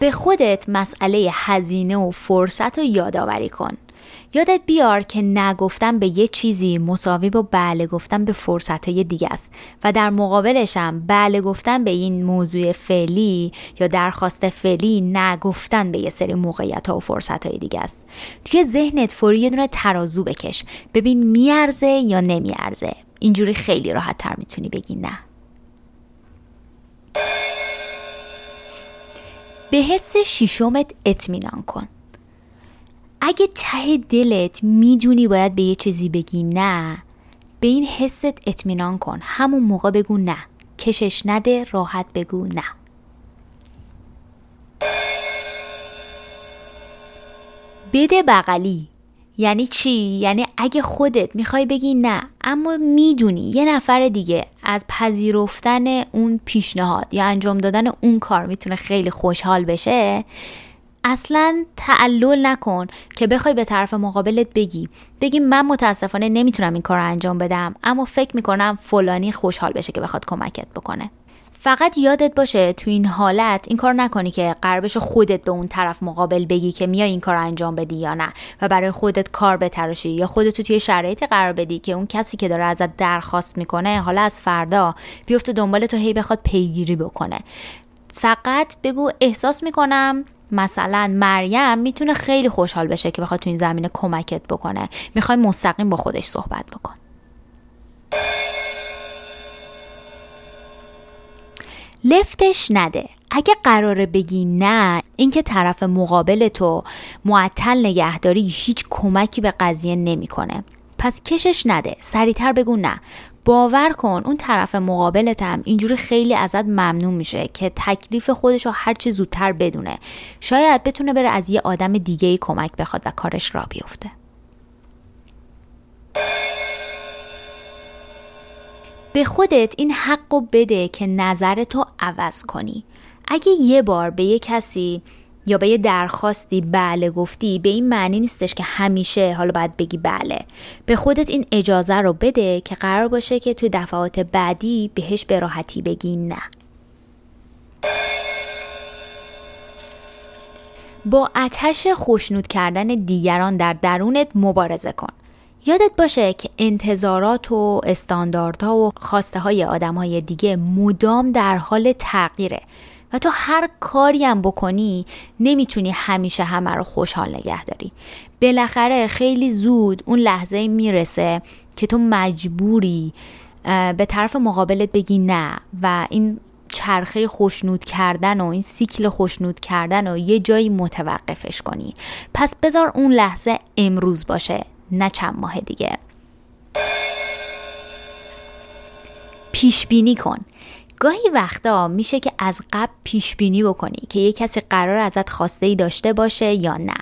به خودت مسئله هزینه و فرصت رو یادآوری کن. یادت بیار که نگفتن به یه چیزی مساوی با بله گفتن به فرصت دیگه است و در مقابلش هم بله گفتن به این موضوع فعلی یا درخواست فعلی نگفتن به یه سری موقعیت ها و فرصت دیگه است. توی ذهنت فوری یه دونه ترازو بکش. ببین میارزه یا نمیارزه. اینجوری خیلی راحت تر می‌تونی بگی نه. به حس شیشمت اطمینان کن. اگه ته دلت می‌دونی باید به یه چیزی بگی نه. به این حست اطمینان کن. همون موقع بگو نه. کشش نده راحت بگو نه. بده بغلی. یعنی چی؟ یعنی اگه خودت می‌خوای بگی نه اما می‌دونی یه نفر دیگه از پذیرفتن اون پیشنهاد یا انجام دادن اون کار می‌تونه خیلی خوشحال بشه اصلا تعلل نکن که بخوای به طرف مقابلت بگی. بگی من متاسفانه نمی‌تونم این کار رو انجام بدم اما فکر می‌کنم فلانی خوشحال بشه که بخواد کمکت بکنه. فقط یادت باشه تو این حالت این کار نکنی که قربش خودت به اون طرف مقابل بگی که میای این کار انجام بدی یا نه و برای خودت کار بتراشی یا خودت تو توی شرایطی قرار بدی که اون کسی که داره ازت درخواست می‌کنه حالا از فردا بیفته دنبال تو هی بخواد پیگیری بکنه. فقط بگو احساس می‌کنم مثلا مریم می‌تونه خیلی خوشحال بشه که بخواد تو این زمینه کمکت بکنه. می‌خوای مستقیم با خودش صحبت بکن. لفتش نده. اگه قراره بگی نه اینکه طرف مقابل تو معطل نگهداری هیچ کمکی به قضیه نمی‌کنه. پس کشش نده. سریعتر بگو نه. باور کن اون طرف مقابلت هم اینجوری خیلی ازت ممنون میشه که تکلیف خودش رو هرچی زودتر بدونه. شاید بتونه بره از یه آدم دیگه ای کمک بخواد و کارش را بیفته. به خودت این حق و بده که نظرتو عوض کنی. اگه یه بار به یه کسی یا به یه درخواستی بله گفتی به این معنی نیستش که همیشه حالا باید بگی بله. به خودت این اجازه رو بده که قرار باشه که توی دفعات بعدی بهش به راحتی بگی نه. با اتش خوشنود کردن دیگران در درونت مبارزه کن. یادت باشه که انتظارات و استانداردها و خواسته های آدم های دیگه مدام در حال تغییره. و تو هر کاری هم بکنی نمی‌تونی همیشه همه رو خوشحال نگه داری. بالاخره خیلی زود اون لحظه می‌رسه که تو مجبوری به طرف مقابلت بگی نه و این چرخه خوشنود کردن و این سیکل خوشنود کردن و یه جایی متوقفش کنی. پس بذار اون لحظه امروز باشه نه چند ماه دیگه. پیش بینی کن. گاهی وقتا میشه که از قبل پیش بینی بکنی که یه کسی قرار ازت خواسته ای داشته باشه یا نه.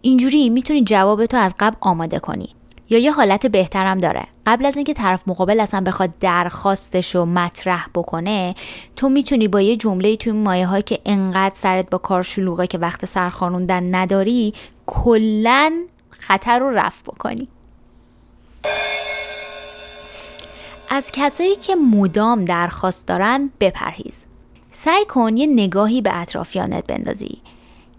اینجوری می‌تونی جواب تو از قبل آماده کنی. یا یه حالت بهترم داره. قبل از اینکه طرف مقابل اصلا بخواد درخواستش رو مطرح بکنه تو می‌تونی با یه جمله توی مایه هایی که انقدر سرت با کار شلوغه که وقت سرخانوندن نداری کلا خطر رو رفع بکنی. از کسایی که مدام درخواست دارن بپرهیز. سعی کن یه نگاهی به اطرافیانت بندازی.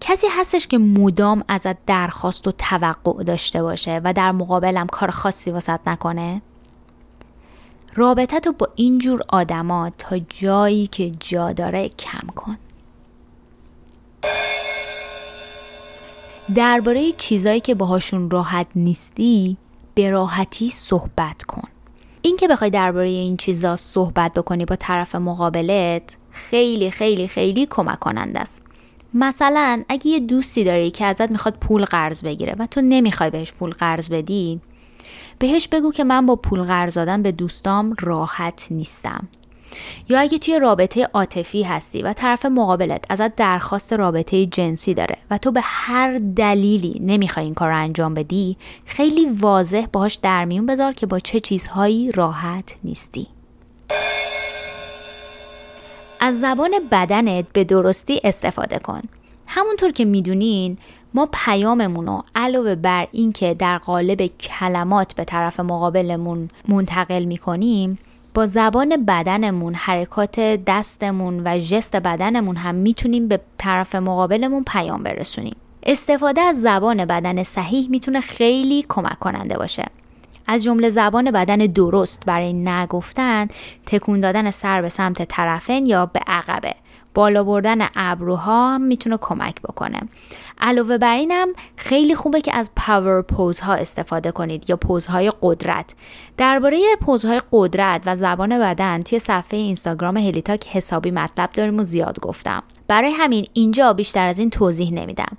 کسی هستش که مدام ازت درخواست و توقع داشته باشه و در مقابلم کار خاصی واسط نکنه؟ رابطه تو با اینجور آدما تا جایی که جا داره کم کن. درباره چیزایی که باهاشون راحت نیستی به راحتی صحبت کن. اینکه بخوای درباره این چیزا صحبت بکنی با طرف مقابلت خیلی خیلی خیلی کمک کننده است. مثلا اگه یه دوستی داری که ازت می‌خواد پول قرض بگیره و تو نمی‌خوای بهش پول قرض بدی بهش بگو که من با پول قرض دادن به دوستام راحت نیستم. یا اگه توی رابطه عاطفی هستی و طرف مقابلت ازت درخواست رابطه جنسی داره و تو به هر دلیلی نمی‌خوای این کار رو انجام بدی خیلی واضح باهاش در میون بذار که با چه چیزهایی راحت نیستی. از زبان بدنت به درستی استفاده کن. همونطور که می‌دونین ما پیاممون رو علاوه بر اینکه در قالب کلمات به طرف مقابلمون منتقل می‌کنیم با زبان بدنمون حرکات دستمون و ژست بدنمون هم می‌تونیم به طرف مقابلمون پیام برسونیم. استفاده از زبان بدن صحیح می‌تونه خیلی کمک کننده باشه. از جمله زبان بدن درست برای نگفتن تکون دادن سر به سمت طرفین یا به عقبه. بالا بردن ابروها می‌تونه کمک بکنه. علاوه بر اینم خیلی خوبه که از پاور ها استفاده کنید یا پوزهای قدرت. درباره پوزهای قدرت و زبان بدن توی صفحه اینستاگرام هلیتاک حسابی مطلب داریم و زیاد گفتم. برای همین اینجا بیشتر از این توضیح نمیدم.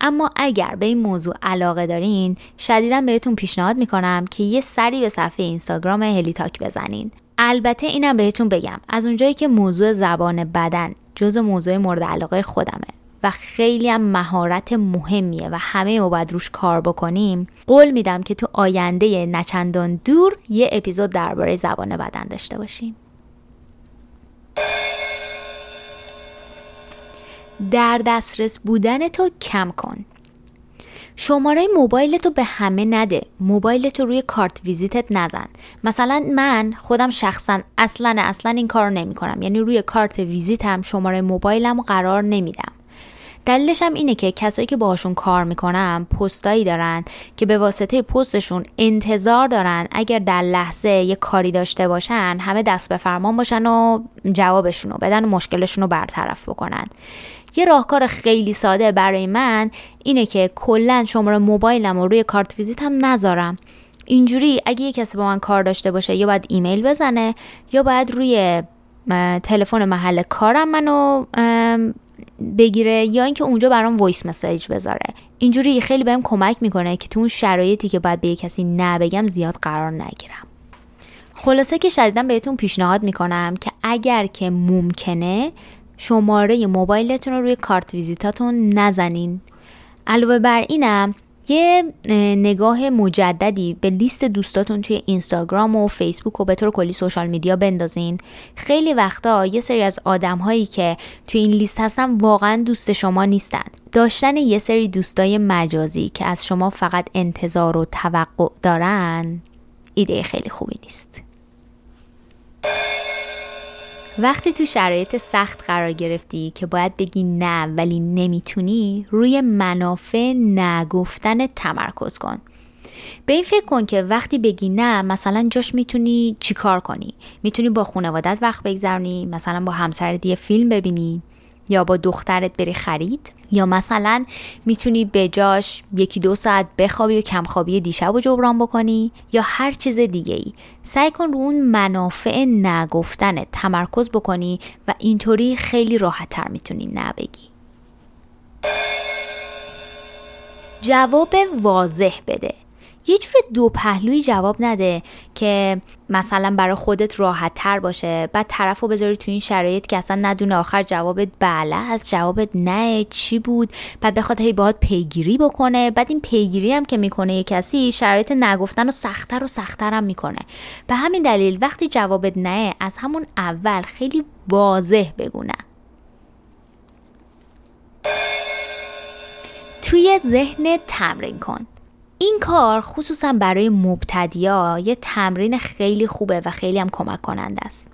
اما اگر به این موضوع علاقه دارین شدیدا بهتون پیشنهاد می‌کنم که یه سری به صفحه اینستاگرام هلیتاک بزنین. البته اینم بهتون بگم از اونجایی که موضوع زبان بدن جز موضوع مورد علاقه خودمه. و خیلی هم مهارت مهمیه و همه ما باید روش کار بکنیم قول میدم که تو آینده نچندان دور یه اپیزود درباره زبان بدن داشته باشیم. در دسترس بودن تو کم کن. شماره موبایل تو به همه نده. موبایل تو روی کارت ویزیتت نزن. مثلا من خودم شخصا اصلا اصلا این کار نمی کنم یعنی روی کارت ویزیتم شماره موبایلم قرار نمیدم. دلیلش هم اینه که کسایی که باهاشون کار می‌کنم پستایی دارن که به واسطه پستشون انتظار دارن اگر در لحظه یه کاری داشته باشن همه دست به فرمان باشن و جوابشون رو بدن و مشکلشون رو برطرف بکنن. یه راهکار خیلی ساده برای من اینه که کلا شماره موبایلم رو روی کارت ویزیتم نذارم. اینجوری اگه یه کسی با من کار داشته باشه یا باید ایمیل بزنه یا باید روی تلفن محل کارم منو بگیره یا اینکه اونجا برام voice message بذاره. اینجوری خیلی بهم کمک می‌کنه که تو اون شرایطی که باید به یه کسی نه بگم زیاد قرار نگیرم. خلاصه که شدیدا بهتون پیشنهاد می‌کنم که اگر که ممکنه شماره موبایلتون رو روی کارت ویزیتاتون نزنین. علاوه بر اینم یه نگاه مجددی به لیست دوستاتون توی اینستاگرام و فیسبوک و به طور کلی سوشال میدیا بندازین. خیلی وقتا یه سری از آدم هایی که توی این لیست هستن واقعا دوست شما نیستن. داشتن یه سری دوستای مجازی که از شما فقط انتظار و توقع دارن ایده خیلی خوبی نیست. وقتی تو شرایط سخت قرار گرفتی که باید بگی نه ولی نمی‌تونی روی منافع نگفتن تمرکز کن. به این فکر کن که وقتی بگی نه مثلا جاش می‌تونی چیکار کنی؟ می‌تونی با خانوادت وقت بگذرونی مثلا با همسر دیگه فیلم ببینی. یا با دخترت بری خرید یا مثلا می‌تونی به جاش یکی دو ساعت بخوابی و کمخوابی دیشب و جبران بکنی یا هر چیز دیگه ای سعی کن رو اون منافع نگفتن تمرکز بکنی و اینطوری خیلی راحت تر می‌تونی نبگی جواب واضح بده. یه جور دو پهلوی جواب نده که مثلا برای خودت راحت تر باشه. بعد طرف رو بذاری تو این شرایط که اصلا ندونه آخر جوابت بله از جوابت نه چی بود؟ بعد بخواد هی باید پیگیری بکنه. بعد این پیگیری هم که می‌کنه یه کسی شرایط نگفتن رو سختتر و سختتر هم می‌کنه. به همین دلیل وقتی جوابت نه از همون اول خیلی واضح بگونه. توی ذهن تمرین کن. این کار خصوصا برای مبتدیا یه تمرین خیلی خوبه و خیلی هم کمک کننده است.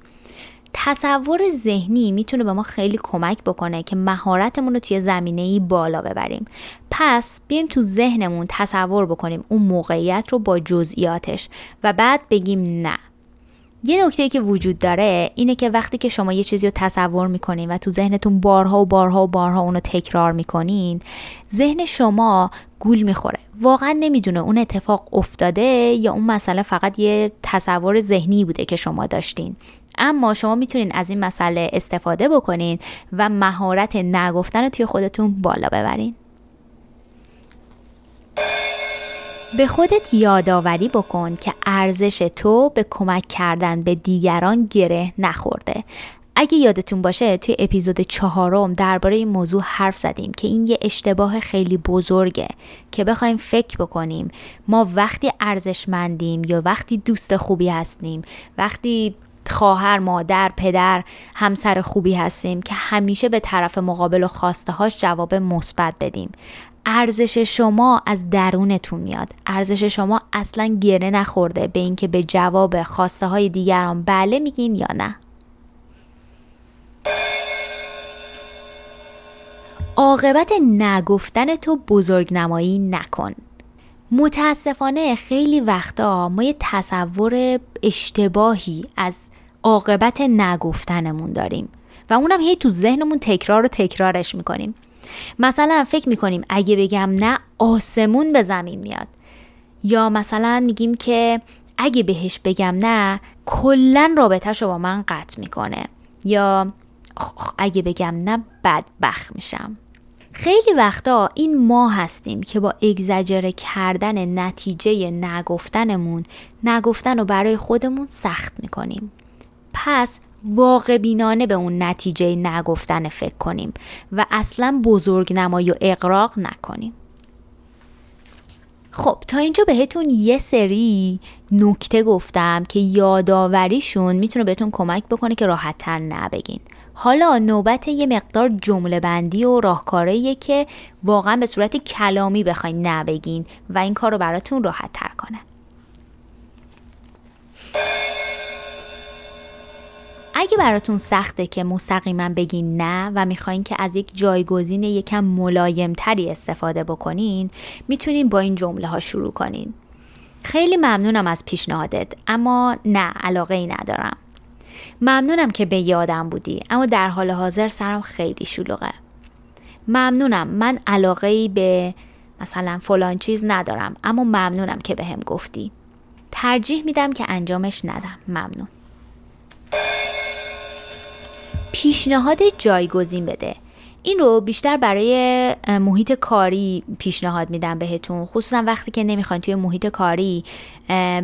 تصور ذهنی می‌تونه به ما خیلی کمک بکنه که مهارتمون رو توی زمینه ای بالا ببریم. پس بیایم تو ذهنمون تصور بکنیم اون موقعیت رو با جزئیاتش و بعد بگیم نه. یه نکته که وجود داره اینه که وقتی که شما یه چیزی رو تصور می‌کنین و تو ذهنتون بارها و بارها و بارها اونو تکرار می‌کنین ذهن شما گول می‌خوره. واقعا نمی‌دونه اون اتفاق افتاده یا اون مسئله فقط یه تصور ذهنی بوده که شما داشتین. اما شما می‌تونین از این مسئله استفاده بکنین و مهارت نگفتن رو توی خودتون بالا ببرین. به خودت یادآوری بکن که ارزش تو به کمک کردن به دیگران گره نخورده. اگه یادتون باشه توی اپیزود چهارم درباره این موضوع حرف زدیم که این یه اشتباه خیلی بزرگه که بخوایم فکر بکنیم. ما وقتی ارزشمندیم یا وقتی دوست خوبی هستیم وقتی خواهر مادر پدر همسر خوبی هستیم که همیشه به طرف مقابل و خواسته هاش جواب مثبت بدیم. ارزش شما از درونتون میاد. ارزش شما اصلا گره نخورده به اینکه به جواب خواسته های دیگران بله میگین یا نه. عاقبت نگفتن تو بزرگ نمایی نکن. متاسفانه خیلی وقتا ما یه تصور اشتباهی از عاقبت نگفتنمون داریم و اونم هی تو ذهنمون تکرار و تکرارش می‌کنیم. مثلا فکر می‌کنیم اگه بگم نه آسمون به زمین میاد. یا مثلا میگیم که اگه بهش بگم نه کلا رابطهش رو با من قطع می‌کنه. یا اگه بگم نه بدبخ میشم. خیلی وقتا این ما هستیم که با اگزجره کردن نتیجه نگفتنمون نگفتن رو برای خودمون سخت می‌کنیم. پس واقع بینانه به اون نتیجه نگفتن فکر کنیم و اصلا بزرگ نمایی و اقراق نکنیم. خب تا اینجا بهتون یه سری نکته گفتم که یاداوریشون می‌تونه بهتون کمک بکنه که راحت تر نبگین. حالا نوبت یه مقدار جمله بندی و راهکاریه که واقعا به صورت کلامی بخواین نبگین و این کار رو براتون راحت تر کنه. اگه براتون سخته که مستقیما بگین نه و می‌خواین که از یک جایگزین یکم ملایم تری استفاده بکنین می‌تونین با این جمله ها شروع کنین. خیلی ممنونم از پیشنهادت اما نه علاقه ای ندارم. ممنونم که به یادم بودی اما در حال حاضر سرم خیلی شلوغه. ممنونم من علاقه ای به مثلا فلان چیز ندارم اما ممنونم که به هم گفتی. ترجیح میدم که انجامش ندم. ممنون. پیشنهاد جایگزین بده. این رو بیشتر برای محیط کاری پیشنهاد میدم بهتون. خصوصا وقتی که نمی‌خواین توی محیط کاری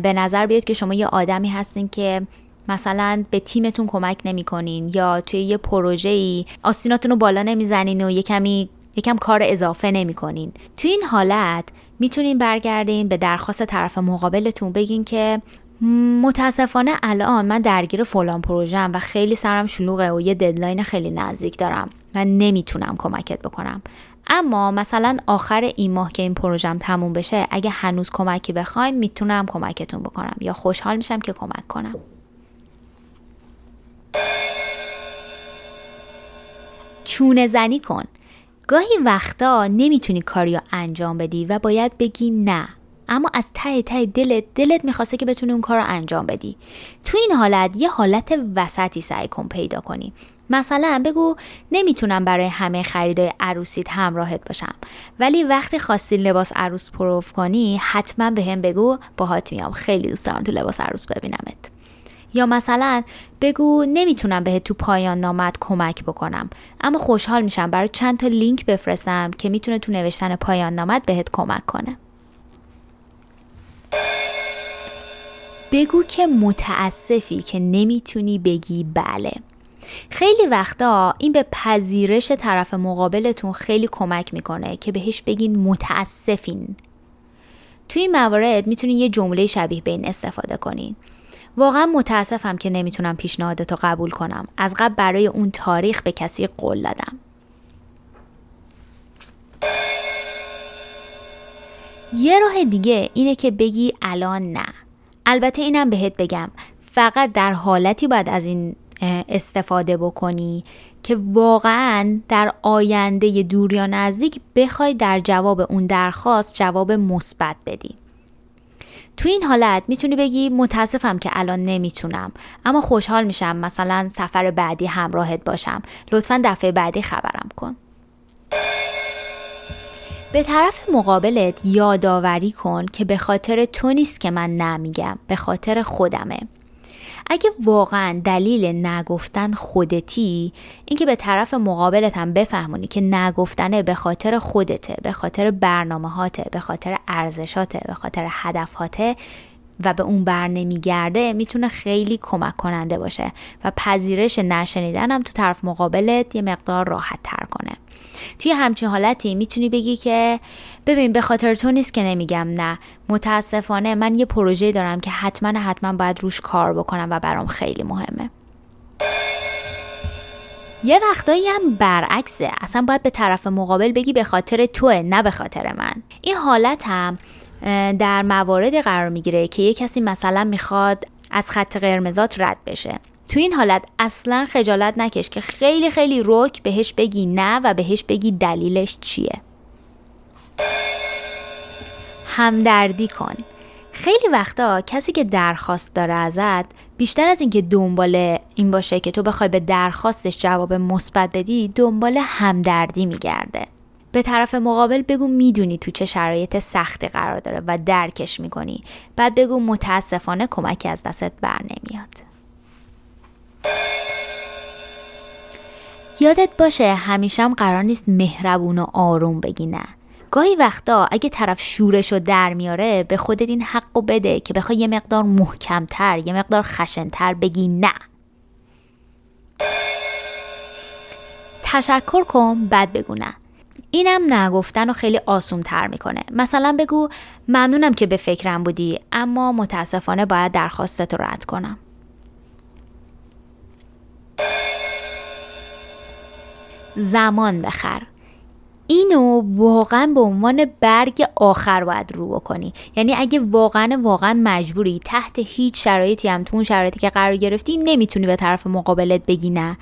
به نظر بیاد که شما یه آدمی هستین که مثلا به تیمتون کمک نمی‌کنین یا توی یه پروژه ای آستیناتون رو بالا نمی‌زنین و یه کمی یکم کار اضافه نمی‌کنین. توی این حالت می‌تونین برگردین به درخواست طرف مقابلتون بگین که متاسفانه الان من درگیر فلان پروژم و خیلی سرم شلوغه و یه ددلاین خیلی نزدیک دارم و نمی‌تونم کمکت بکنم. اما مثلا آخر این ماه که این پروژم تموم بشه اگه هنوز کمکی بخوایم می‌تونم کمکتون بکنم یا خوشحال میشم که کمک کنم. چونه زنی کن. گاهی وقتا نمی‌تونی کاریو انجام بدی و باید بگی نه. اما از ته ته دلت دلت می‌خواسته که بتونی اون کار رو انجام بدی. تو این حالت یه حالت وسطی سعی کن پیدا کنی. مثلا بگو نمی‌تونم برای همه خریدای عروسیت همراهت باشم. ولی وقتی خواستی لباس عروس پروف کنی حتما به هم بگو باهات میام. خیلی دوست دارم تو لباس عروس ببینمت. یا مثلا بگو نمی‌تونم بهت تو پایان نامت کمک بکنم. اما خوشحال میشم برای چند تا لینک بفرستم که می‌تونه تو نوشتن پایان نامت بهت کمک کنه. بگو که متاسفی که نمی‌تونی بگی بله. خیلی وقتا این به پذیرش طرف مقابلتون خیلی کمک می‌کنه که بهش بگین متاسفین. توی این موارد می‌تونین یه جمله شبیه به این استفاده کنین واقعا متاسفم که نمی‌تونم پیشنهادتو قبول کنم. از قبل برای اون تاریخ به کسی قول دادم. یه راه دیگه اینه که بگی الان نه. البته اینم بهت بگم فقط در حالتی باید از این استفاده بکنی که واقعا در آینده دور یا نزدیک بخوای در جواب اون درخواست جواب مثبت بدی. تو این حالت می‌تونی بگی متاسفم که الان نمی‌تونم اما خوشحال میشم مثلا سفر بعدی همراهت باشم. لطفا دفعه بعدی خبرم کن. به طرف مقابلت یادآوری کن که به خاطر تو نیست که من نمیگم به خاطر خودمه. اگه واقعا دلیل نگفتن خودتی اینکه به طرف مقابلت هم بفهمونی که نگفتنه به خاطر خودته به خاطر برنامه هاته به خاطر ارزشاته به خاطر هدفهاته و به اون بر نمیگرده می‌تونه خیلی کمک کننده باشه و پذیرش نشنیدن هم تو طرف مقابلت یه مقدار راحت تر کنه. توی همچین حالتی می‌تونی بگی که ببین به خاطر تو نیست که نمیگم نه. متاسفانه من یه پروژه دارم که حتما حتما باید روش کار بکنم و برام خیلی مهمه. یه وقتایی هم برعکسه. اصلا باید به طرف مقابل بگی به خاطر توه نه به خاطر من. این حالت هم در مواردی قرار می‌گیره که یه کسی مثلا می‌خواد از خط قرمزات رد بشه. تو این حالت اصلا خجالت نکش که خیلی خیلی رک بهش بگی نه و بهش بگی دلیلش چیه. همدردی کن. خیلی وقتا کسی که درخواست داره ازت بیشتر از اینکه دنبال این باشه که تو بخوای به درخواستش جواب مثبت بدی دنبال همدردی میگرده. به طرف مقابل بگو می‌دونی تو چه شرایط سختی قرار داره و درکش می‌کنی. بعد بگو متاسفانه کمکی از دستت بر نمیاد یادت باشه همیشه هم قرار نیست مهربون و آروم بگی نه. گاهی وقتا اگه طرف شورش رو در میاره به خودت این حق و بده که بخوای یه مقدار محکمتر یه مقدار خشنتر بگی نه. تشکر کن بعد بگو نه. اینم نگفتن رو خیلی آسون تر می‌کنه. مثلا بگو ممنونم که به فکرم بودی اما متاسفانه باید درخواستت رو رد کنم. زمان بخر. اینو واقعا به عنوان برگ آخر باید رو بکنی. یعنی اگه واقعا واقعا مجبوری تحت هیچ شرایطی هم تو اون شرایطی که قرار گرفتی نمی‌تونی به طرف مقابلت بگی نه.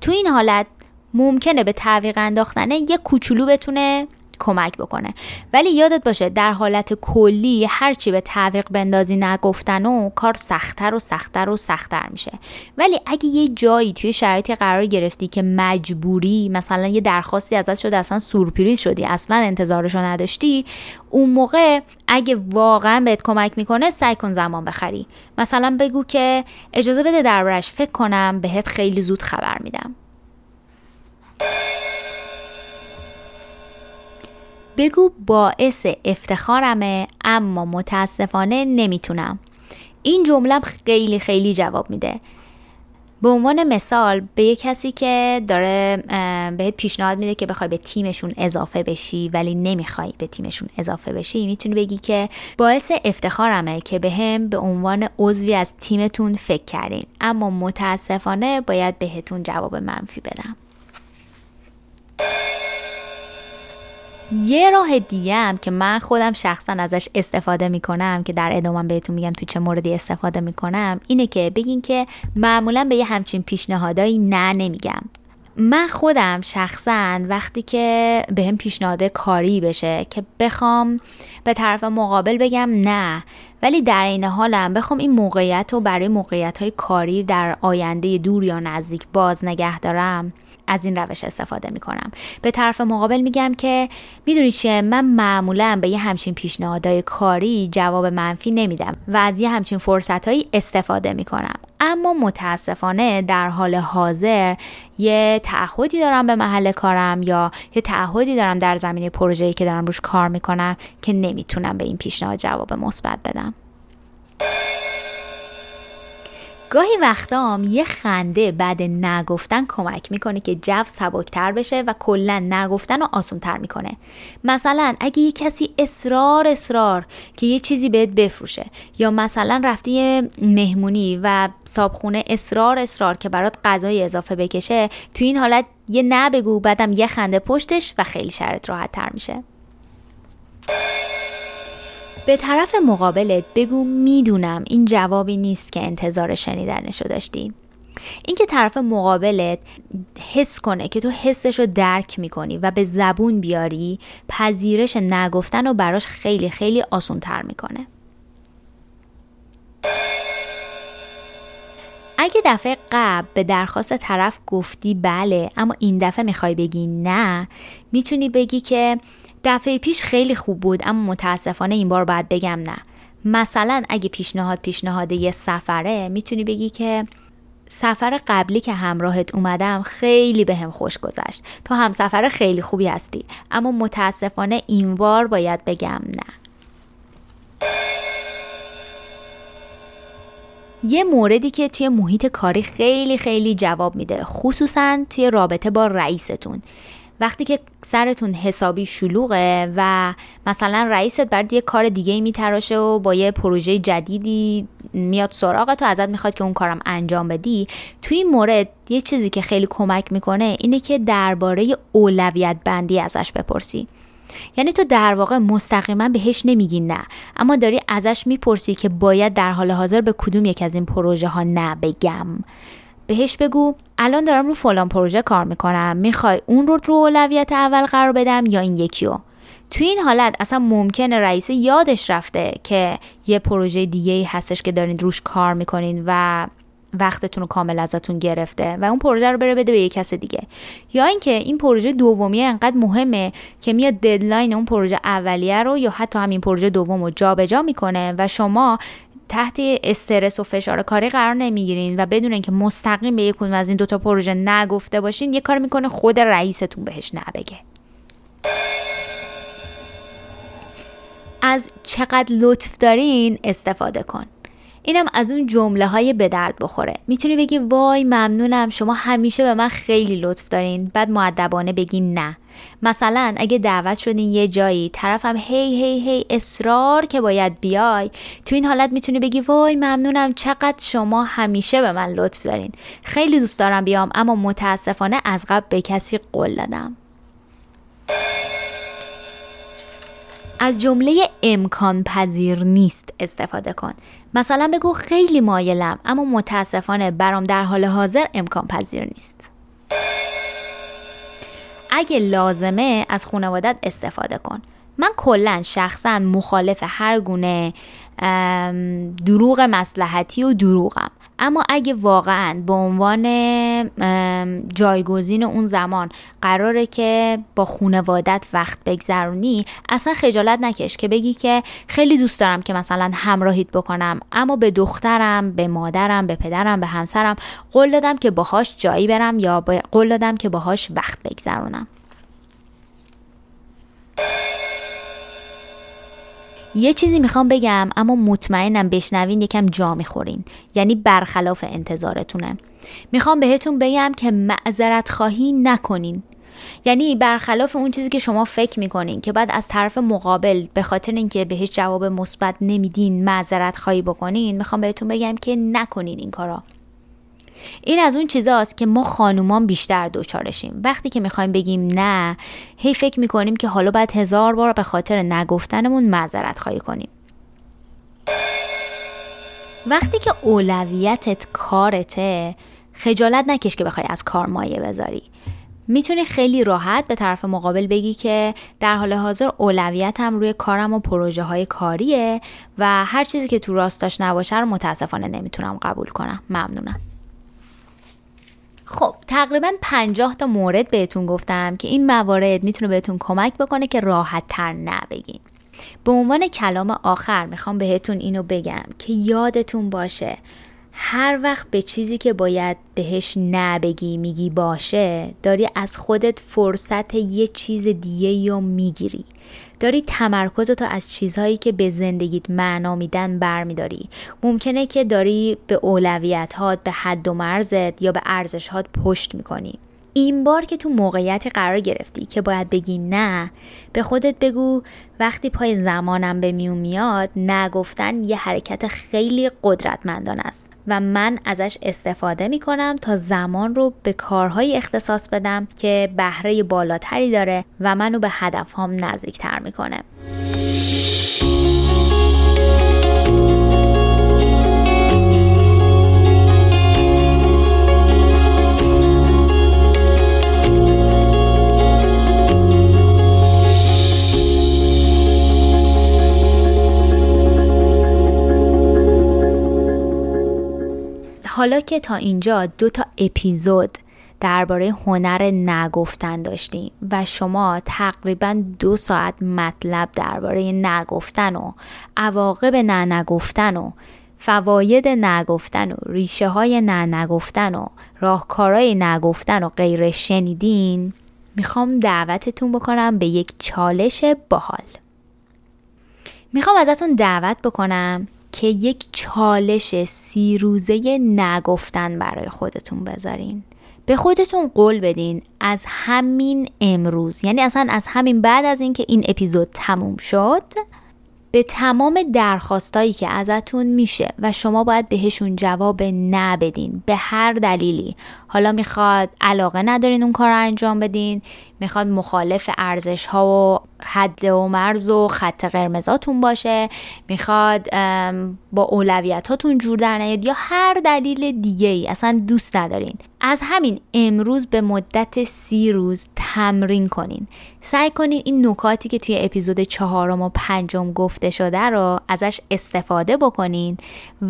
تو این حالت ممکنه به تعویق انداختنه یه کوچولو بتونه کمک بکنه. ولی یادت باشه در حالت کلی هرچی به تعویق بندازی نگفتن و کار سختتر و سختتر و سختتر میشه. ولی اگه یه جایی توی شرایطی قرار گرفتی که مجبوری مثلا یه درخواستی ازت شده اصلا سورپریز شدی اصلا انتظارشو نداشتی اون موقع اگه واقعا بهت کمک می‌کنه سعی کن زمان بخری. مثلا بگو که اجازه بده دربارش فکر کنم بهت خیلی زود خبر میدم. بگو باعث افتخارمه اما متاسفانه نمی‌تونم. این جمله خیلی خیلی جواب میده. به عنوان مثال به یه کسی که داره بهت پیشنهاد میده که بخوای به تیمشون اضافه بشی ولی نمی‌خوای به تیمشون اضافه بشی می‌تونی بگی که باعث افتخارمه که به هم به عنوان عضوی از تیمتون فکر کردین. اما متاسفانه باید بهتون جواب منفی بدم. یه راه دیگه هم که من خودم شخصا ازش استفاده می‌کنم که در ادامه بهتون میگم تو چه موردی استفاده می‌کنم اینه که بگین که معمولا به یه همچین پیشنهادایی نه نمیگم. من خودم شخصا وقتی که به هم پیشنهاد کاری بشه که بخوام به طرف مقابل بگم نه ولی در این حالم بخوام این موقعیت رو برای موقعیت های کاری در آینده دور یا نزدیک باز نگه دارم از این روش استفاده می‌کنم. به طرف مقابل میگم که می‌دونی چیه؟ من معمولا به یه همچین پیشنهادهای کاری جواب منفی نمیدم و از یه همچین فرصتهایی استفاده می‌کنم. اما متاسفانه در حال حاضر یه تعهدی دارم به محل کارم یا یه تعهدی دارم در زمینه پروژه‌ای که دارم روش کار می‌کنم که نمی‌تونم به این پیشنهاد جواب مثبت بدم. گاهی وقتام یه خنده بعد نگفتن کمک می‌کنه که جو سبکتر بشه و کلا نگفتن رو آسونتر می‌کنه. مثلا اگه یه کسی اصرار اصرار که یه چیزی بهت بفروشه یا مثلا رفتی مهمونی و صابخونه اصرار اصرار که برات غذای اضافه بکشه تو این حالت یه نه بگو بعدم یه خنده پشتش و خیلی شرط راحت تر میشه. به طرف مقابلت بگو می‌دونم این جوابی نیست که انتظار شنیدنشو داشتی. اینکه طرف مقابلت حس کنه که تو حسش رو درک می‌کنی و به زبون بیاری پذیرش نگفتن رو براش خیلی خیلی آسون تر می‌کنه. اگه دفعه قبل به درخواست طرف گفتی بله اما این دفعه می‌خوای بگی نه می‌تونی بگی که دفعه پیش خیلی خوب بود اما متاسفانه این بار باید بگم نه. مثلا اگه پیشنهاد پیشنهاد یه سفره می‌تونی بگی که سفر قبلی که همراهت اومدم خیلی به هم خوش گذشت. تو هم سفر خیلی خوبی هستی. اما متاسفانه این بار باید بگم نه. یه موردی که توی محیط کاری خیلی خیلی جواب میده خصوصا توی رابطه با رئیستون. وقتی که سرتون حسابی شلوغه و مثلا رئیست برد یه کار دیگه میتراشه و با یه پروژه جدیدی میاد سراغ تو ازت می‌خواد که اون کارم انجام بدی توی این مورد یه چیزی که خیلی کمک می‌کنه اینه که درباره اولویت بندی ازش بپرسی. یعنی تو در واقع مستقیما بهش نمیگی نه اما داری ازش می‌پرسی که باید در حال حاضر به کدوم یک از این پروژه ها نه بگم. بهش بگو الان دارم رو فلان پروژه کار می‌کنم می‌خوای اون رو رو اولویت اول قرار بدم یا این یکی رو توی این حالت اصلا ممکنه رئیس یادش رفته که یه پروژه دیگه هستش که دارین روش کار می‌کنین و وقتتون رو کامل ازتون گرفته و اون پروژه رو بره بده به یه کس دیگه. یا اینکه این پروژه دومیه انقدر مهمه که میاد ددلاین اون پروژه اولیه رو یا حتی همین پروژه دوم رو جابجا می‌کنه و شما تحت استرس و فشار کاری قرار نمی‌گیرین و بدون اینکه مستقیم به یکون از این دوتا پروژه نگفته باشین یه کار می‌کنه خود رئیستون بهش نبگه از چقدر لطف دارین استفاده کن. اینم از اون جمله های به درد بخوره. می‌تونی بگی وای ممنونم شما همیشه به من خیلی لطف دارین. بعد معدبانه بگی نه. مثلا اگه دعوت شدین یه جایی طرفم هی هی هی اصرار که باید بیای تو این حالت می‌تونی بگی وای ممنونم چقدر شما همیشه به من لطف دارین. خیلی دوست دارم بیام اما متاسفانه از قبل به کسی قول دادم. از جمله امکان پذیر نیست استفاده کن. مثلا بگو خیلی مایلم اما متاسفانه برام در حال حاضر امکان پذیر نیست. اگه لازمه از خانوادت استفاده کن. من کلا شخصا مخالف هر گونه دروغ مسلحتی و دروغم. اما اگه واقعا به عنوان جایگزین اون زمان قراره که با خونوادت وقت بگذرونی اصلا خجالت نکش که بگی که خیلی دوست دارم که مثلا همراهیت بکنم اما به دخترم به مادرم به پدرم به همسرم قول دادم که باهاش جایی برم یا قول دادم که باهاش وقت بگذرونم. یه چیزی می‌خوام بگم اما مطمئنم بشنوین یکم جا می‌خورین. یعنی برخلاف انتظارتونه. می‌خوام بهتون بگم که معذرت خواهی نکنین. یعنی برخلاف اون چیزی که شما فکر می‌کنین که بعد از طرف مقابل به خاطر اینکه بهش جواب مثبت نمیدین معذرت خواهی بکنین می‌خوام بهتون بگم که نکنین این کارا. این از اون چیزاست که ما خانومان بیشتر دوچارشیم وقتی که می‌خوایم بگیم نه هی فکر می‌کنیم که حالا باید هزار بار به خاطر نگفتنمون معذرت خواهی کنیم. وقتی که اولویتت کارته خجالت نکش که بخوای از کار مایه بذاری. می‌تونی خیلی راحت به طرف مقابل بگی که در حال حاضر اولویتم روی کارم و پروژه های کاریه و هر چیزی که تو راستاش نباشه رو متاسفانه نمی‌تونم قبول کنم. ممنونم. خب تقریبا 50 تا مورد بهتون گفتم که این موارد می‌تونه بهتون کمک بکنه که راحت تر نبگین. به عنوان کلام آخر می‌خوام بهتون اینو بگم که یادتون باشه هر وقت به چیزی که باید بهش نبگی میگی باشه داری از خودت فرصت یه چیز دیگه یا می‌گیری. داری تمرکزتو از چیزهایی که به زندگیت معنا میدن برمیداری. ممکنه که داری به اولویت به حد و مرزت یا به ارزش پشت می‌کنی. این بار که تو موقعیتی قرار گرفتی که باید بگی نه به خودت بگو وقتی پای زمانم به میون میاد نگفتن یه حرکت خیلی قدرتمندان است و من ازش استفاده می‌کنم تا زمان رو به کارهایی اختصاص بدم که بهره بالاتری داره و منو به هدفهام نزدیکتر می‌کنه. حالا که تا اینجا دو تا اپیزود درباره هنر نگفتن داشتیم و شما تقریبا دو ساعت مطلب درباره نگفتن و عواقب نه نگفتن و فواید نگفتن و ریشه های نه نگفتن و راهکارهای نگفتن و غیره شنیدین می‌خوام دعوتتون بکنم به یک چالش باحال. می‌خوام ازتون دعوت بکنم که یک چالش سی روزه نگفتن برای خودتون بذارین. به خودتون قول بدین از همین امروز یعنی اصلا از همین بعد از اینکه این اپیزود تموم شد به تمام درخواستایی که ازتون میشه و شما باید بهشون جواب نبدین به هر دلیلی. حالا می‌خواد علاقه ندارین اون کار رو انجام بدین می‌خواد مخالف ارزش ها و حد و مرز و خط قرمزاتون باشه می‌خواد با اولویت هاتون جور در نیاد یا هر دلیل دیگه ای اصلا دوست ندارین. از همین امروز به مدت سی روز تمرین کنین. سعی کنین این نکاتی که توی اپیزود چهارم و پنجم گفته شده رو ازش استفاده بکنین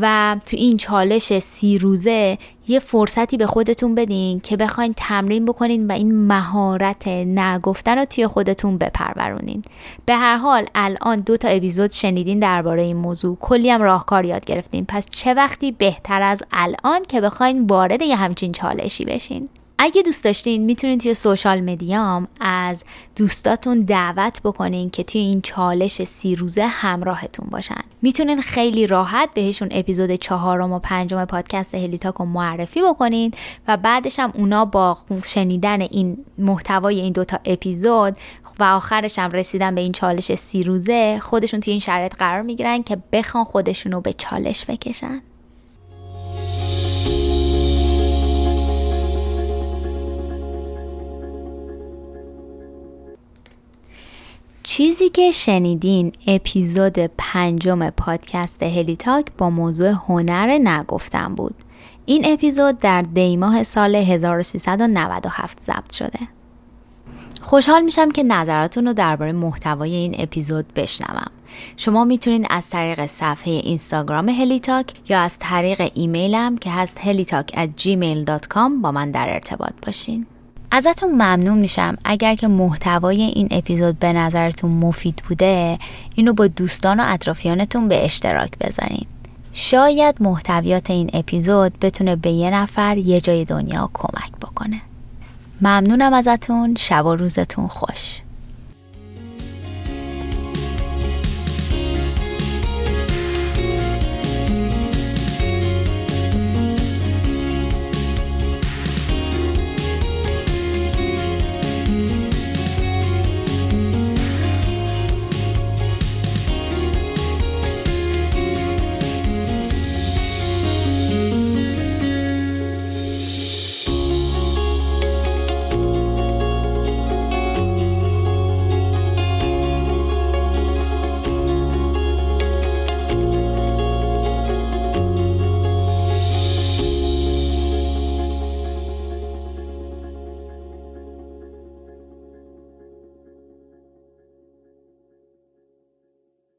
و تو این چالش سی روزه یه فرصتی به خودتون بدین که بخواین تمرین بکنین و این مهارت نگفتن رو توی خودتون بپرورونین. به هر حال الان دو تا اپیزود شنیدین درباره این موضوع. کلی هم راهکار یاد گرفتین. پس چه وقتی بهتر از الان که بخواین وارد یه همچین چالشی بشین. اگه دوست داشتین می‌تونین توی سوشال مدیام از دوستاتون دعوت بکنین که توی این چالش سی روزه همراهتون باشن. می‌تونین خیلی راحت بهشون اپیزود چهارم و پنجم پادکست هلیتاک رو معرفی بکنین و بعدش هم اونا با شنیدن این محتوای این دوتا اپیزود و آخرش هم رسیدن به این چالش سی روزه خودشون توی این شرایط قرار می‌گیرن که بخوان خودشون رو به چالش بکشن. چیزی که شنیدین اپیزود پنجم پادکست هلیتاک با موضوع هنر نگفتن بود. این اپیزود در دیماه سال 1397 ضبط شده. خوشحال میشم که نظراتون رو درباره محتوای این اپیزود بشنوم. شما می‌تونید از طریق صفحه اینستاگرام هلیتاک یا از طریق ایمیلم که هست هلیتاک at gmail.com با من در ارتباط باشین. ازتون ممنون میشم. اگر که محتوای این اپیزود به نظرتون مفید بوده اینو با دوستان و اطرافیانتون به اشتراک بذارین. شاید محتویات این اپیزود بتونه به یه نفر یه جای دنیا کمک بکنه. ممنونم ازتون. شب و روزتون خوش.